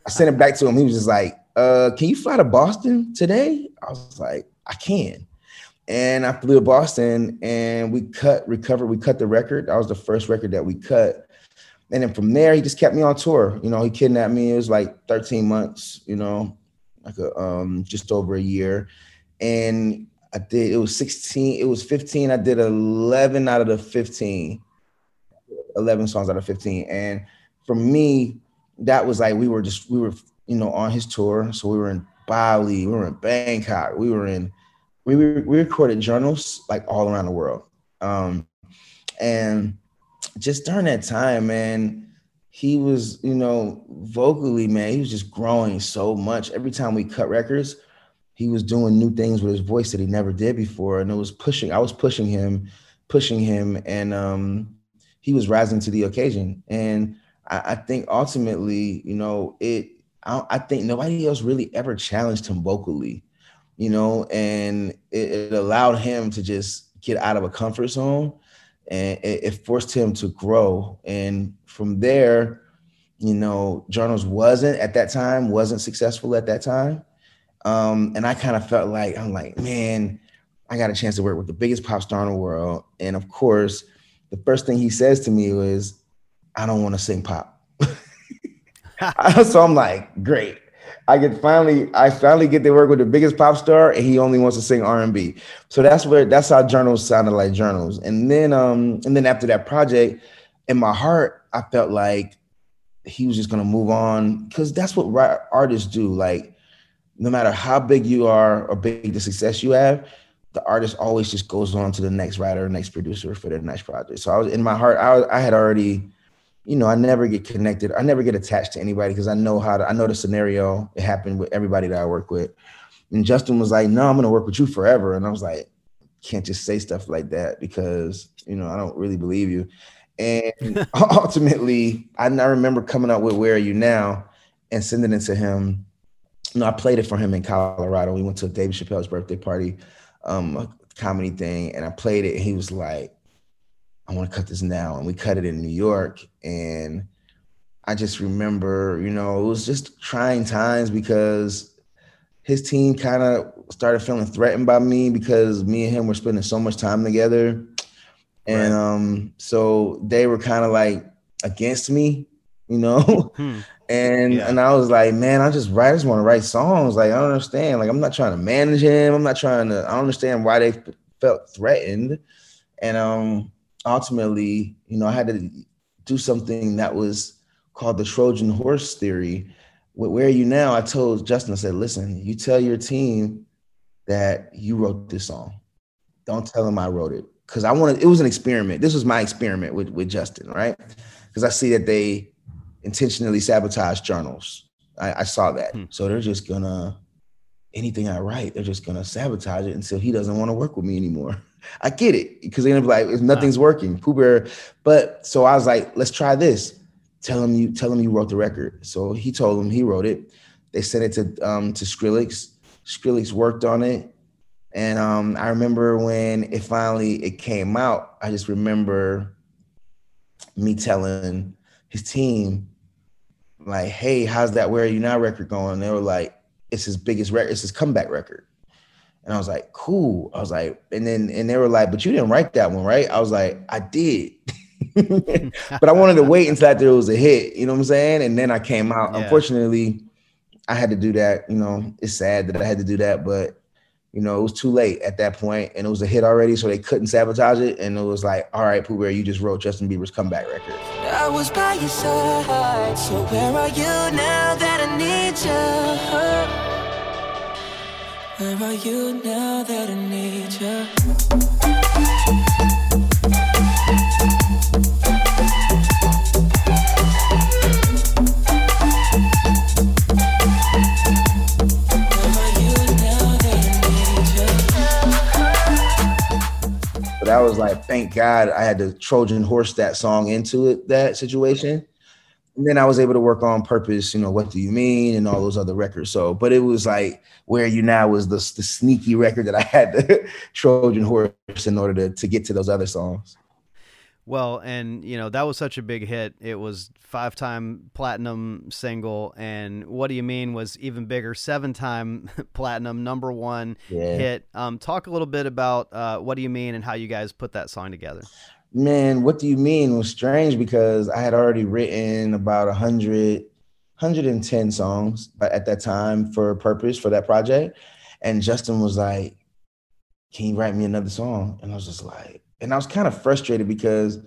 I sent it back to him. He was just like, uh, can you fly to Boston today? I was like, I can. And I flew to Boston and we cut, recovered, we cut the record. That was the first record that we cut. And then from there, he just kept me on tour. You know, he kidnapped me. It was like 13 months, you know, like a, um, just over a year. And I did, it was 16, it was 15. I did 11 out of the 15, 11 songs out of 15. And for me, that was like, we were just, we were you know, on his tour. So we were in Bali, we were in Bangkok, we were in, we, we recorded journals like all around the world. Um, and just during that time, man, he was, you know, vocally, man, he was just growing so much. Every time we cut records, he was doing new things with his voice that he never did before. And it was pushing, I was pushing him, pushing him, and um, he was rising to the occasion. And I, I think ultimately, you know, it I, I think nobody else really ever challenged him vocally, you know, and it, it allowed him to just get out of a comfort zone and it, it, forced him to grow. And from there, you know, Journals wasn't at that time, wasn't successful at that time. Um, and I kind of felt like, I'm like, man, I got a chance to work with the biggest pop star in the world. And of course, the first thing he says to me was, I don't want to sing pop. so I'm like, great. I get finally, I finally get to work with the biggest pop star, and he only wants to sing R and B. So that's where that's how journals sounded like journals. And then, um, and then after that project, in my heart, I felt like he was just gonna move on because that's what artists do. Like, no matter how big you are or big the success you have, the artist always just goes on to the next writer, next producer for their next project. So I was in my heart, I, I had already you know, I never get connected. I never get attached to anybody because I know how to, I know the scenario. It happened with everybody that I work with. And Justin was like, no, I'm going to work with you forever. And I was like, can't just say stuff like that because, you know, I don't really believe you. And ultimately, I, I remember coming up with Where Are You Now and sending it to him. You know, I played it for him in Colorado. We went to David Chappelle's birthday party, um, a comedy thing, and I played it. And he was like, I want to cut this now. And we cut it in New York. And I just remember, you know, it was just trying times because his team kind of started feeling threatened by me because me and him were spending so much time together. And right. um, so they were kind of like against me, you know. Hmm. And yeah. and I was like, man, I just write, I just want to write songs. Like, I don't understand. Like, I'm not trying to manage him. I'm not trying to, I don't understand why they felt threatened. And um, ultimately, you know, I had to do something that was called the Trojan horse theory. Where are you now? I told Justin, I said, listen, you tell your team that you wrote this song. Don't tell them I wrote it. Cause I wanted, it was an experiment. This was my experiment with, with Justin, right? Because I see that they intentionally sabotage journals. I, I saw that. Hmm. So they're just gonna, anything I write, they're just gonna sabotage it until he doesn't want to work with me anymore. I get it because they're gonna be like, nothing's working. Pooh Bear. But so I was like, let's try this. Tell him you tell him you wrote the record. So he told him he wrote it. They sent it to um to Skrillex. Skrillex worked on it. And um, I remember when it finally it came out, I just remember me telling his team, like, hey, how's that Where Are You Now record going? They were like, it's his biggest record, it's his comeback record. And I was like, cool. I was like, and then and they were like, but you didn't write that one, right? I was like, I did. but I wanted to wait until after it was a hit, you know what I'm saying? And then I came out. Yeah. Unfortunately, I had to do that. You know, it's sad that I had to do that, but you know, it was too late at that point, and it was a hit already, so they couldn't sabotage it. And it was like, all right, Pooh Bear, you just wrote Justin Bieber's comeback record. I was by your side, so where are you now that I need you? Where are you now that I need you? that was like, thank God I had to Trojan horse that song into it, that situation. And then I was able to work on purpose, you know, what do you mean, and all those other records. So, but it was like where you now was the, the sneaky record that I had the Trojan horse in order to, to get to those other songs. Well, and you know that was such a big hit. It was five-time platinum single, and "What Do You Mean" was even bigger, seven-time platinum number one yeah. hit. Um, talk a little bit about uh, "What Do You Mean" and how you guys put that song together. Man, "What Do You Mean" was strange because I had already written about a hundred, 110 songs at that time for Purpose for that project, and Justin was like, "Can you write me another song?" And I was just like and I was kind of frustrated because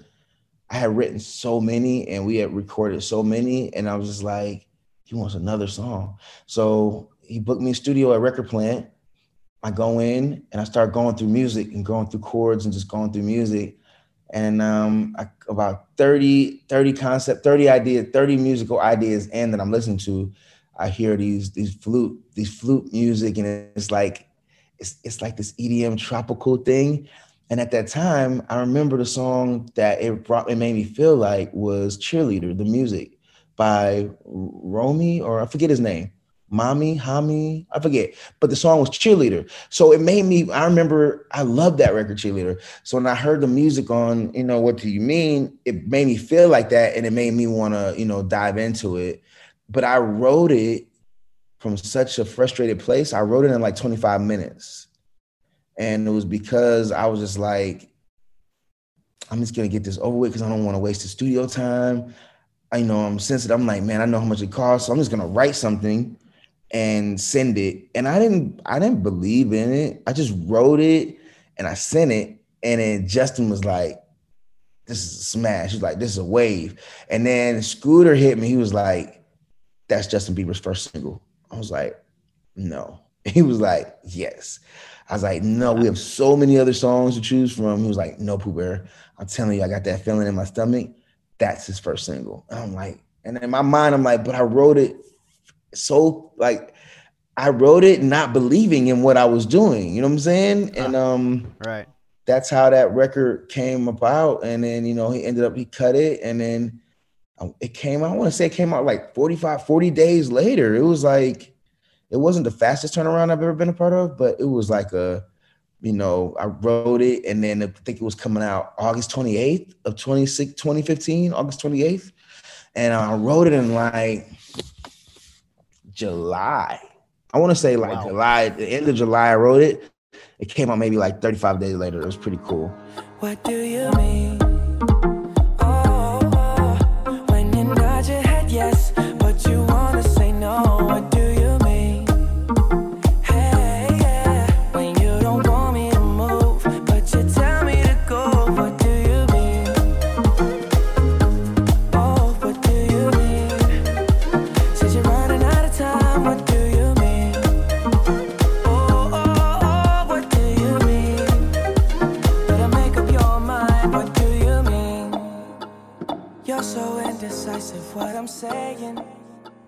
I had written so many and we had recorded so many, and I was just like, he wants another song. So he booked me a studio at Record Plant. I go in and I start going through music and going through chords and just going through music. And um, I, about 30, 30 concept, 30 ideas, 30 musical ideas and that I'm listening to, I hear these these flute, these flute music, and it's like it's it's like this EDM tropical thing. And at that time, I remember the song that it brought it made me feel like was Cheerleader, the music by Romy, or I forget his name. Mommy, Hami, I forget, but the song was Cheerleader. So it made me, I remember I loved that record, Cheerleader. So when I heard the music on, you know, what do you mean? It made me feel like that and it made me want to, you know, dive into it. But I wrote it from such a frustrated place. I wrote it in like 25 minutes. And it was because I was just like, I'm just gonna get this over with because I don't want to waste the studio time. I you know I'm sensitive. I'm like, man, I know how much it costs. So I'm just gonna write something and send it. And I didn't I didn't believe in it. I just wrote it and I sent it. And then Justin was like, this is a smash. He's like, this is a wave. And then Scooter hit me. He was like, that's Justin Bieber's first single. I was like, no. He was like, yes. I was like, no, we have so many other songs to choose from. He was like, no, Pooh Bear. I'm telling you, I got that feeling in my stomach. That's his first single. And I'm like, and in my mind, I'm like, but I wrote it so like I wrote it not believing in what I was doing. You know what I'm saying? And um, right. That's how that record came about. And then you know he ended up he cut it, and then um, it came out. I want to say it came out like 45, 40 days later. It was like it wasn't the fastest turnaround I've ever been a part of, but it was like a, you know, I wrote it and then I think it was coming out August 28th of 2015, August 28th. And I wrote it in like July. I want to say like wow. July, the end of July, I wrote it. It came out maybe like 35 days later. It was pretty cool. What do you mean?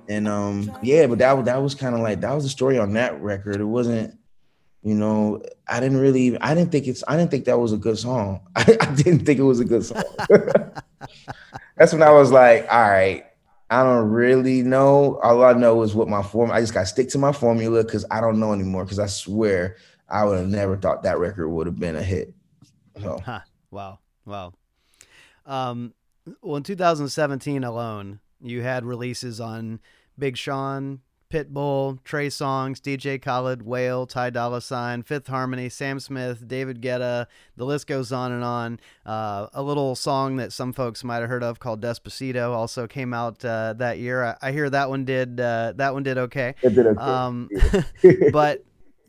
And um, yeah, but that that was kind of like that was the story on that record. It wasn't, you know, I didn't really, I didn't think it's, I didn't think that was a good song. I, I didn't think it was a good song. That's when I was like, all right, I don't really know. All I know is what my form. I just got to stick to my formula because I don't know anymore. Because I swear I would have never thought that record would have been a hit. So. Huh. Wow. Wow. Um, well, in 2017 alone, you had releases on Big Sean, Pitbull, Trey Songz, DJ Khaled, Wale, Ty Dolla Sign, Fifth Harmony, Sam Smith, David Guetta. The list goes on and on. Uh, a little song that some folks might have heard of called Despacito also came out uh, that year. I, I, hear that one did uh, that one did okay. It did okay. Um, but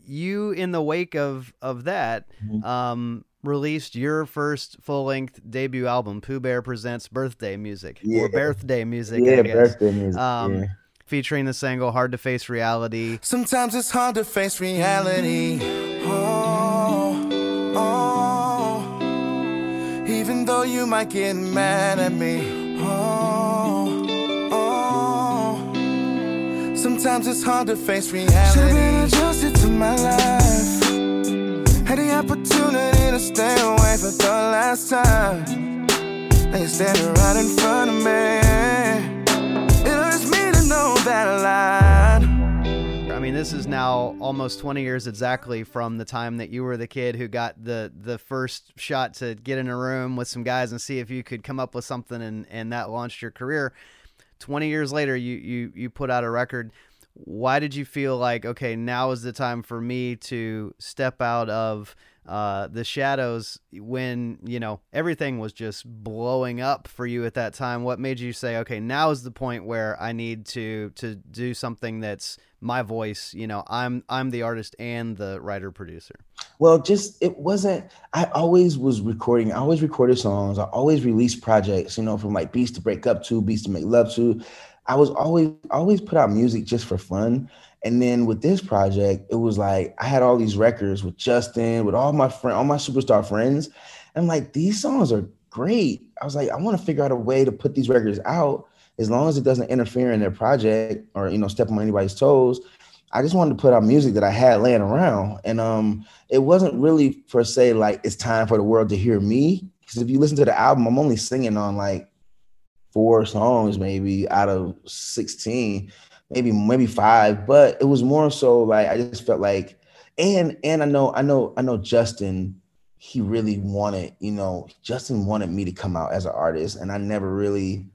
you, in the wake of of that, mm-hmm. um, released your first full length debut album, Pooh Bear Presents Birthday Music yeah. or Birthday Music. Yeah, birthday music. Um, yeah. Featuring the single Hard to Face Reality. Sometimes it's hard to face reality. Oh, oh. Even though you might get mad at me. Oh, oh. Sometimes it's hard to face reality. Had the opportunity to stay away for the last time. Now you're standing right in front of me. It hurts me to know that I. I mean, this is now almost 20 years exactly from the time that you were the kid who got the the first shot to get in a room with some guys and see if you could come up with something, and and that launched your career. 20 years later, you you you put out a record why did you feel like okay now is the time for me to step out of uh, the shadows when you know everything was just blowing up for you at that time? What made you say okay now is the point where i need to to do something that's my voice you know i'm i'm the artist and the writer producer well just it wasn't i always was recording i always recorded songs i always released projects you know from like beats to break up to beats to make love to I was always always put out music just for fun. And then with this project, it was like I had all these records with Justin, with all my friend, all my superstar friends. And I'm like, these songs are great. I was like, I want to figure out a way to put these records out as long as it doesn't interfere in their project or you know step on anybody's toes. I just wanted to put out music that I had laying around. And um, it wasn't really per se like it's time for the world to hear me. Because if you listen to the album, I'm only singing on like four songs maybe out of 16 maybe maybe five but it was more so like i just felt like and and i know i know i know justin he really wanted you know justin wanted me to come out as an artist and i never really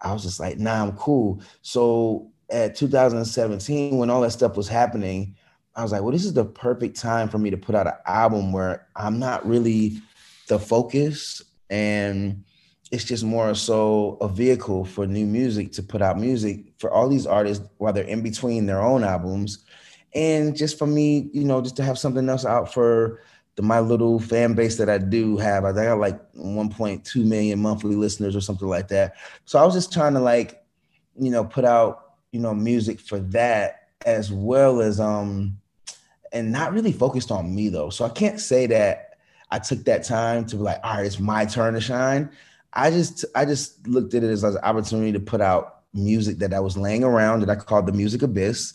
i was just like nah i'm cool. So at 2017 when all that stuff was happening i was like well this is the perfect time for me to put out an album where i'm not really the focus and it's just more so a vehicle for new music to put out music for all these artists while they're in between their own albums. And just for me you know just to have something else out for the my little fan base that i do have. I got like 1.2 million monthly listeners or something like that. So i was just trying to like you know put out you know music for that as well as um and not really focused on me though. So i can't say that i took that time to be like all right it's my turn to shine I just I just looked at it as an opportunity to put out music that I was laying around that I called the music abyss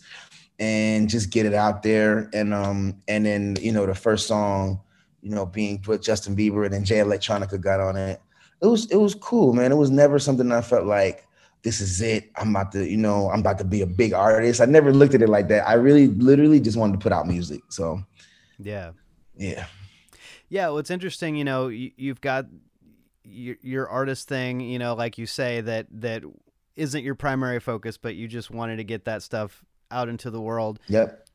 and just get it out there. And um and then you know the first song you know being with Justin Bieber and then Jay Electronica got on it. It was it was cool man. It was never something I felt like this is it. I'm about to you know I'm about to be a big artist. I never looked at it like that. I really literally just wanted to put out music so. Yeah. Yeah. Yeah well it's interesting you know you, you've got your, your artist thing, you know, like you say that that isn't your primary focus, but you just wanted to get that stuff out into the world. Yep.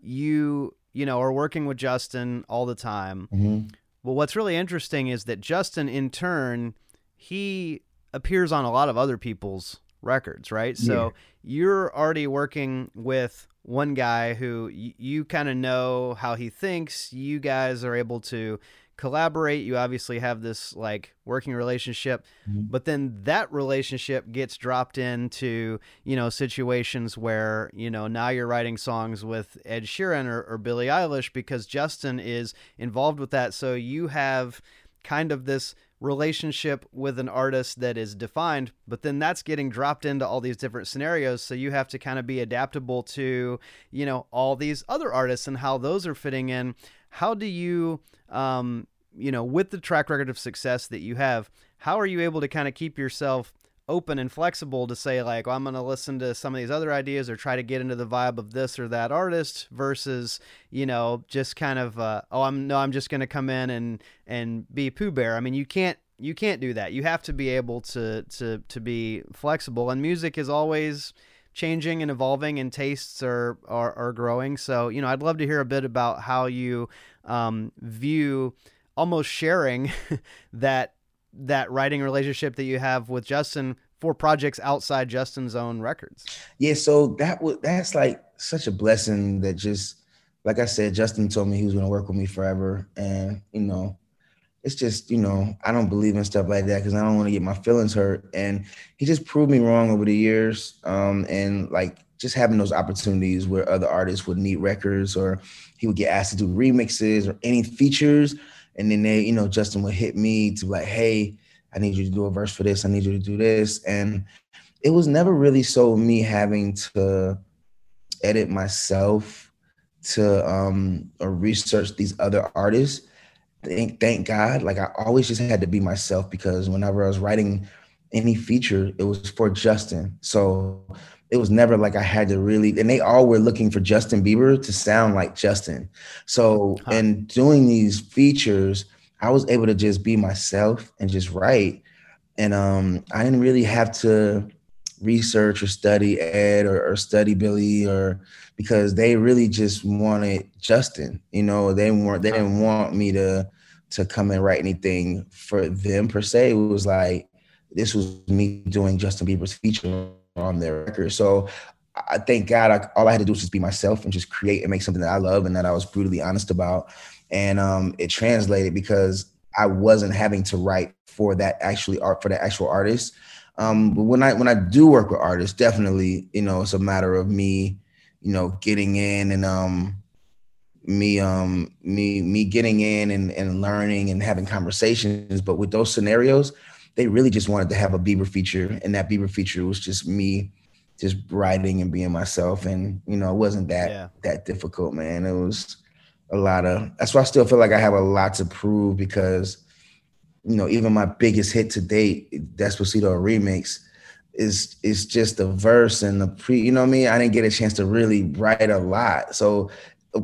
You you know are working with Justin all the time. Mm-hmm. Well, what's really interesting is that Justin, in turn, he appears on a lot of other people's records, right? Yeah. So you're already working with one guy who y- you kind of know how he thinks. You guys are able to collaborate you obviously have this like working relationship mm-hmm. but then that relationship gets dropped into you know situations where you know now you're writing songs with ed sheeran or, or billie eilish because justin is involved with that so you have kind of this relationship with an artist that is defined, but then that's getting dropped into all these different scenarios. So you have to kind of be adaptable to, you know, all these other artists and how those are fitting in. How do you, um, you know, with the track record of success that you have, how are you able to kind of keep yourself open and flexible to say like well, i'm going to listen to some of these other ideas or try to get into the vibe of this or that artist versus you know just kind of uh, oh i'm no i'm just going to come in and and be pooh bear i mean you can't you can't do that you have to be able to to to be flexible and music is always changing and evolving, and tastes are, are are growing. So you know, I'd love to hear a bit about how you um, view almost sharing that that writing relationship that you have with Justin for projects outside Justin's own records. Yeah, so that was that's like such a blessing that just like I said, Justin told me he was gonna work with me forever. And you know, it's just, you know, I don't believe in stuff like that because I don't want to get my feelings hurt. And he just proved me wrong over the years. Um, and like just having those opportunities where other artists would need records or he would get asked to do remixes or any features. And then they, you know, Justin would hit me to like, hey, I need you to do a verse for this. I need you to do this. And it was never really so me having to edit myself to um or research these other artists. Thank, thank God. Like I always just had to be myself because whenever I was writing any feature, it was for Justin. So it was never like I had to really, and they all were looking for Justin Bieber to sound like Justin. So, huh. in doing these features, I was able to just be myself and just write. And um, I didn't really have to research or study Ed or, or study Billie or because they really just wanted Justin. You know, they weren't they didn't want me to to come and write anything for them per se. It was like this was me doing Justin Bieber's feature on their record. So I thank God I, all I had to do was just be myself and just create and make something that I love and that I was brutally honest about. And um, it translated because I wasn't having to write for that actually art for the actual artist. Um, but when I when I do work with artists, definitely, you know, it's a matter of me, you know, getting in and um me um me me getting in and, and learning and having conversations. But with those scenarios, they really just wanted to have a Bieber feature, and that Bieber feature was just me just writing and being myself. And you know, it wasn't that yeah. that difficult, man. It was a lot of that's why I still feel like I have a lot to prove because you know, even my biggest hit to date, Despacito remix, is is just the verse and the pre, you know what I mean? I didn't get a chance to really write a lot. So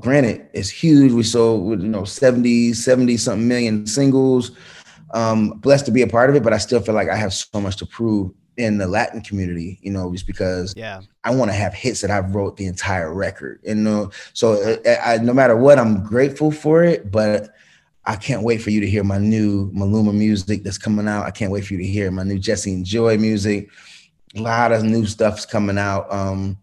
granted, it's huge. We sold you know 70, 70 something million singles. Um, blessed to be a part of it, but I still feel like I have so much to prove in the Latin community, you know, just because yeah, I want to have hits that I've wrote the entire record. And you know, so I, uh, I, no matter what, I'm grateful for it, but I can't wait for you to hear my new Maluma music that's coming out. I can't wait for you to hear my new Jesse and Joy music. A lot of new stuff's coming out. Um,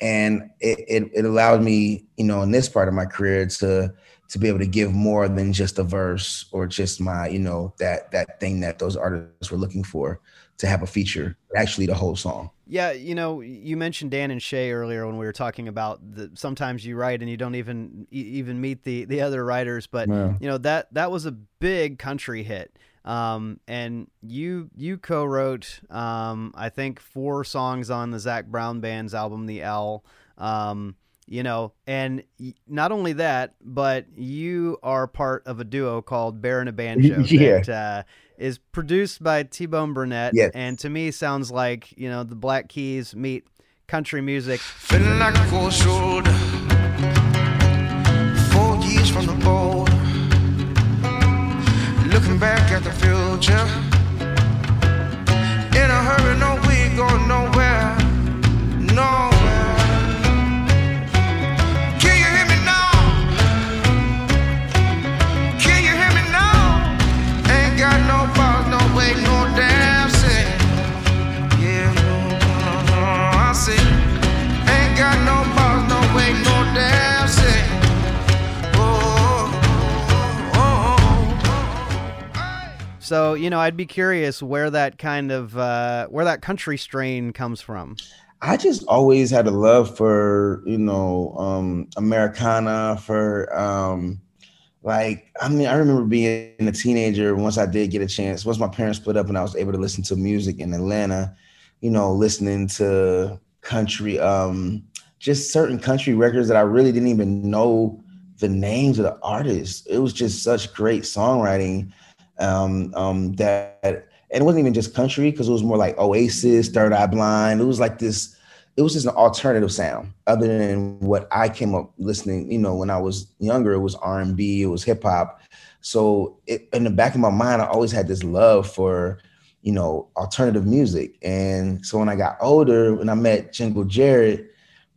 and it, it, it allowed me, you know, in this part of my career to to be able to give more than just a verse or just my, you know, that that thing that those artists were looking for to have a feature, actually the whole song. Yeah, you know, you mentioned Dan and Shay earlier when we were talking about the sometimes you write and you don't even even meet the the other writers, but yeah. you know that that was a big country hit. Um, and you you co-wrote um, I think four songs on the Zac Brown Band's album The Owl. Um, you know, and not only that, but you are part of a duo called Bear and a Banjo. yeah. That, uh, is produced by T Bone Burnett. Yes. And to me, sounds like, you know, the Black Keys meet country music. Feeling like a cold shoulder. Four years from the board. Looking back at the future. In a hurry, no, we ain't going nowhere. So you know, I'd be curious where that kind of uh, where that country strain comes from. I just always had a love for you know um, Americana for um, like I mean I remember being a teenager once I did get a chance once my parents split up and I was able to listen to music in Atlanta, you know listening to country um, just certain country records that I really didn't even know the names of the artists. It was just such great songwriting um, um, that and it wasn't even just country because it was more like Oasis, Third Eye Blind. It was like this. It was just an alternative sound, other than what I came up listening. You know, when I was younger, it was R and B, it was hip hop. So it, in the back of my mind, I always had this love for you know, alternative music. And so when I got older, when I met Jingle Jared,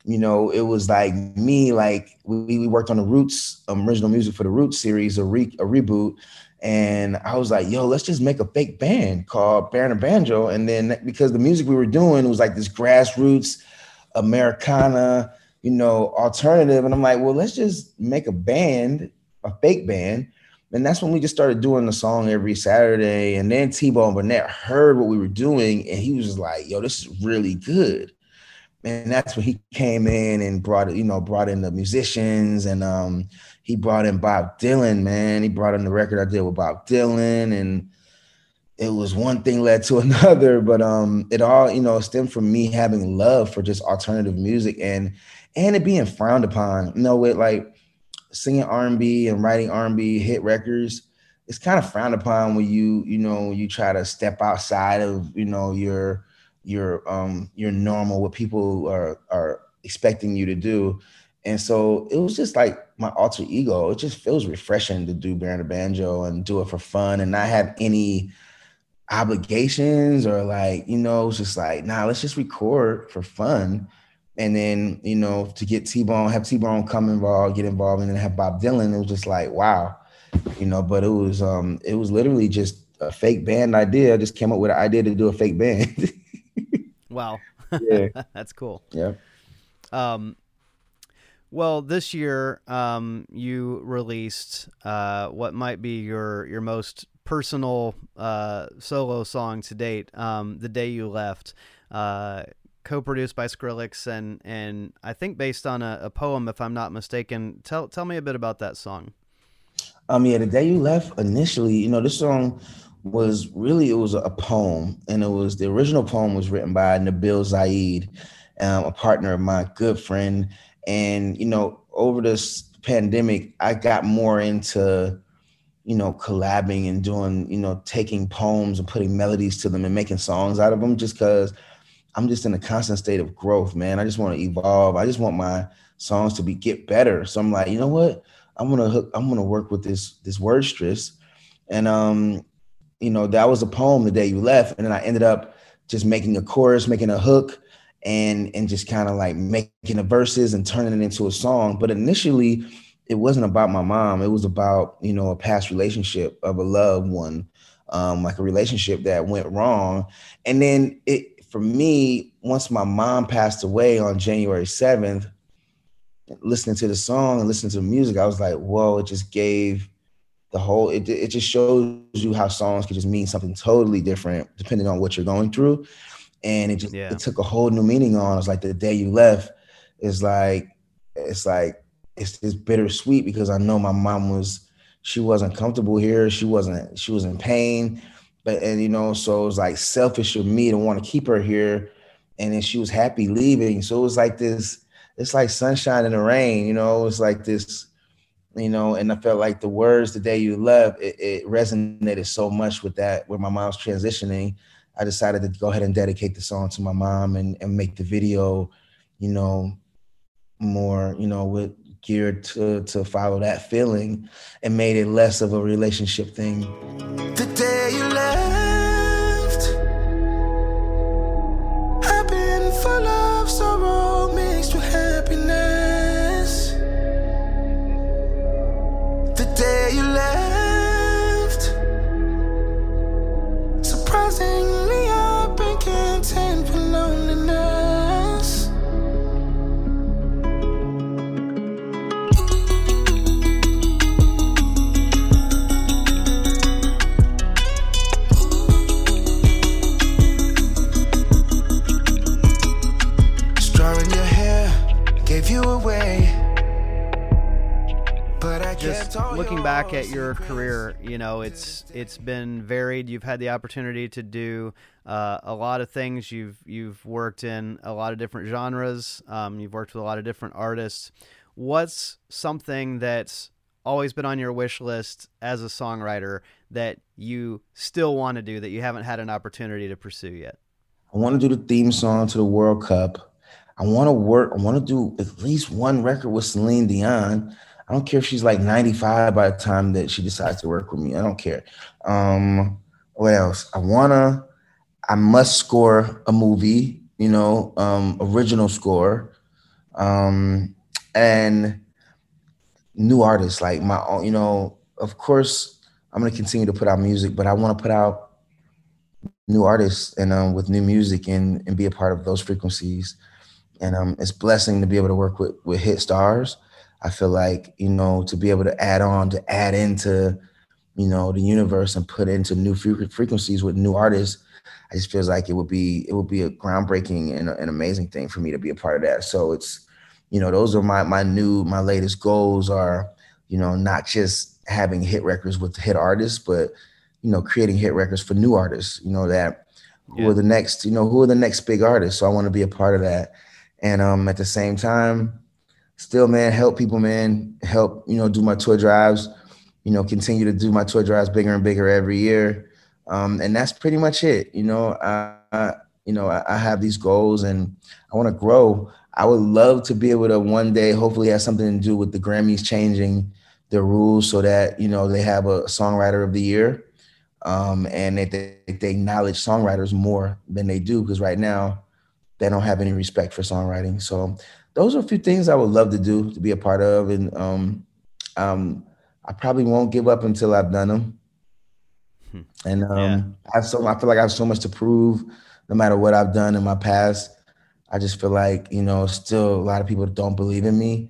you know, it was like me, like we, we worked on the Roots um, original music for the Roots series, a, re, a reboot. And I was like, yo, let's just make a fake band called Baron and Banjo. And then because the music we were doing was like this grassroots, Americana, you know, alternative. And I'm like, well, let's just make a band, a fake band. And that's when we just started doing the song every Saturday. And then T-Bone Burnett heard what we were doing and he was just like, yo, this is really good. And that's when he came in and brought it, you know, brought in the musicians and um he brought in Bob Dylan, man. He brought in the record I did with Bob Dylan and it was one thing led to another, but um it all, you know, stemmed from me having love for just alternative music and and it being frowned upon. You know, with like singing R&B and writing R&B hit records, it's kind of frowned upon when you, you know, you try to step outside of, you know, your your um your normal what people are are expecting you to do. And so it was just like my alter ego. It just feels refreshing to do Baron the Banjo and do it for fun and not have any obligations or like, you know, it's just like, nah, let's just record for fun and then you know to get T-Bone, have T-Bone come involved, get involved, and then have Bob Dylan. It was just like wow, you know. But it was um it was literally just a fake band idea. I just came up with an idea to do a fake band. wow, yeah, that's cool. Yeah. Um, well, this year um, you released uh, what might be your your most personal uh, solo song to date, um, "The Day You Left." Uh, co-produced by Skrillex and and I think based on a, a, poem, if I'm not mistaken. Tell tell me a bit about that song. Um, yeah, the day you left. Initially, you know, this song was really it was a poem, and it was the original poem was written by Nabil Zaid, um, a partner of mine, good friend, and you know, over this pandemic, I got more into you know, collabing and doing, you know, taking poems and putting melodies to them and making songs out of them just because I'm just in a constant state of growth, man. I just want to evolve. I just want my songs to be get better. So I'm like, you know what? I'm gonna hook, I'm gonna work with this this word stress. And um, you know, that was a poem the day you left. And then I ended up just making a chorus, making a hook, and and just kind of like making the verses and turning it into a song. But initially, it wasn't about my mom. It was about, you know, a past relationship of a loved one, um, like a relationship that went wrong. And then it for me, once my mom passed away on January 7th, listening to the song and listening to the music, I was like, whoa, it just gave the whole, it, it just shows you how songs can just mean something totally different depending on what you're going through. And it just, yeah. it took a whole new meaning on. It's like the day you left is like, it's like, it's this bittersweet because I know my mom was, she wasn't comfortable here. She wasn't, she was in pain but and you know, so it was like selfish of me to want to keep her here. And then she was happy leaving. So it was like this, it's like sunshine in the rain, you know, it was like this, you know, and I felt like the words the day you left, it, it resonated so much with that, where my mom's transitioning. I decided to go ahead and dedicate the song to my mom and, and make the video, you know, more, you know, with geared to to follow that feeling and made it less of a relationship thing. The day you left, at your career, you know, it's it's been varied. You've had the opportunity to do uh, a lot of things. You've you've worked in a lot of different genres. Um, you've worked with a lot of different artists. What's something that's always been on your wish list as a songwriter that you still want to do that you haven't had an opportunity to pursue yet? I want to do the theme song to the World Cup. I want to work. I want to do at least one record with Celine Dion. I don't care if she's like 95 by the time that she decides to work with me. I don't care. Um, what else? I wanna. I must score a movie, you know, um, original score, um, and new artists like my own, you know, of course I'm gonna continue to put out music, but I want to put out new artists and um, with new music and and be a part of those frequencies. And um, it's blessing to be able to work with with hit stars. I feel like you know to be able to add on to add into you know the universe and put into new frequencies with new artists. I just feels like it would be it would be a groundbreaking and an amazing thing for me to be a part of that. So it's you know those are my my new my latest goals are you know not just having hit records with hit artists, but you know creating hit records for new artists. You know that who are the next you know who are the next big artists. So I want to be a part of that, and um at the same time, still man help people man help you know do my tour drives, you know continue to do my tour drives bigger and bigger every year. Um, and that's pretty much it. You know, I, I you know I, I have these goals and I want to grow. I would love to be able to one day hopefully have something to do with the Grammys changing their rules so that you know they have a songwriter of the year um, and that they, they acknowledge songwriters more than they do because right now they don't have any respect for songwriting. So those are a few things I would love to do to be a part of, and um, um, I probably won't give up until I've done them. Hmm. And um, yeah. I have so I feel like I have so much to prove, no matter what I've done in my past. I just feel like you know, still a lot of people don't believe in me,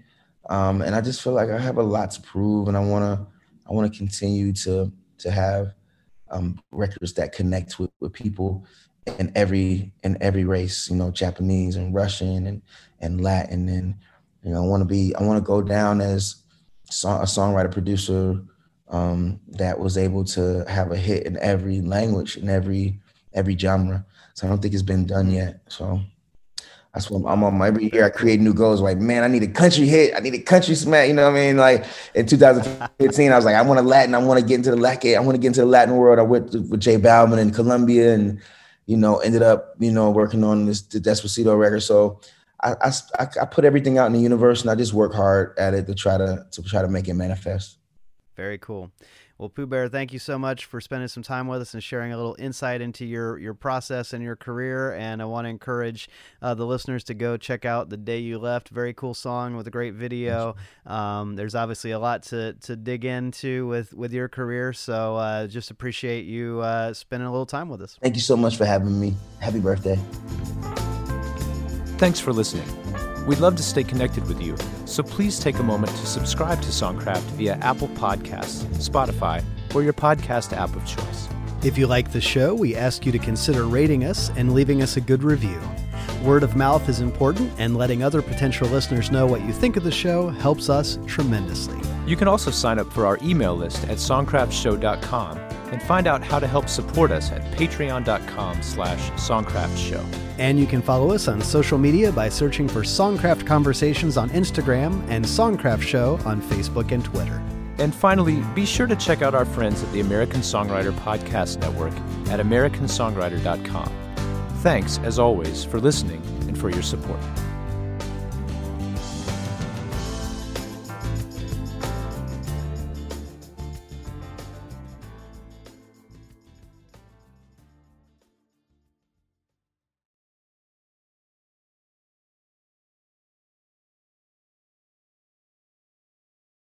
um, and I just feel like I have a lot to prove, and I wanna I wanna continue to to have um, records that connect with, with people in every in every race. You know, Japanese and Russian and and Latin, and you know, I want to be I want to go down as a songwriter producer um, that was able to have a hit in every language in every every genre. So I don't think it's been done yet. So that's what I'm on. Every year I create new goals. Like, man, I need a country hit. I need a country smack. You know what I mean? Like in 2015, I was like, I want a Latin. I want to get into the Latin. I want to get into the Latin world. I went with J Balvin in Colombia, and you know, ended up you know working on this the Despacito record. So I, I I put everything out in the universe, and I just work hard at it to try to to try to make it manifest. Very cool. Well, Poo Bear, thank you so much for spending some time with us and sharing a little insight into your your process and your career. And I want to encourage uh, the listeners to go check out "The Day You Left." Very cool song with a great video. Um, there's obviously a lot to to dig into with with your career. So uh, just appreciate you uh, spending a little time with us. Thank you so much for having me. Happy birthday. Thanks for listening. We'd love to stay connected with you, so please take a moment to subscribe to Songcraft via Apple Podcasts, Spotify, or your podcast app of choice. If you like the show, we ask you to consider rating us and leaving us a good review. Word of mouth is important, and letting other potential listeners know what you think of the show helps us tremendously. You can also sign up for our email list at songcraftshow.com and find out how to help support us at patreon.com slash songcraftshow. And you can follow us on social media by searching for Songcraft Conversations on Instagram and Songcraft Show on Facebook and Twitter. And finally, be sure to check out our friends at the American Songwriter Podcast Network at americansongwriter.com. Thanks, as always, for listening and for your support.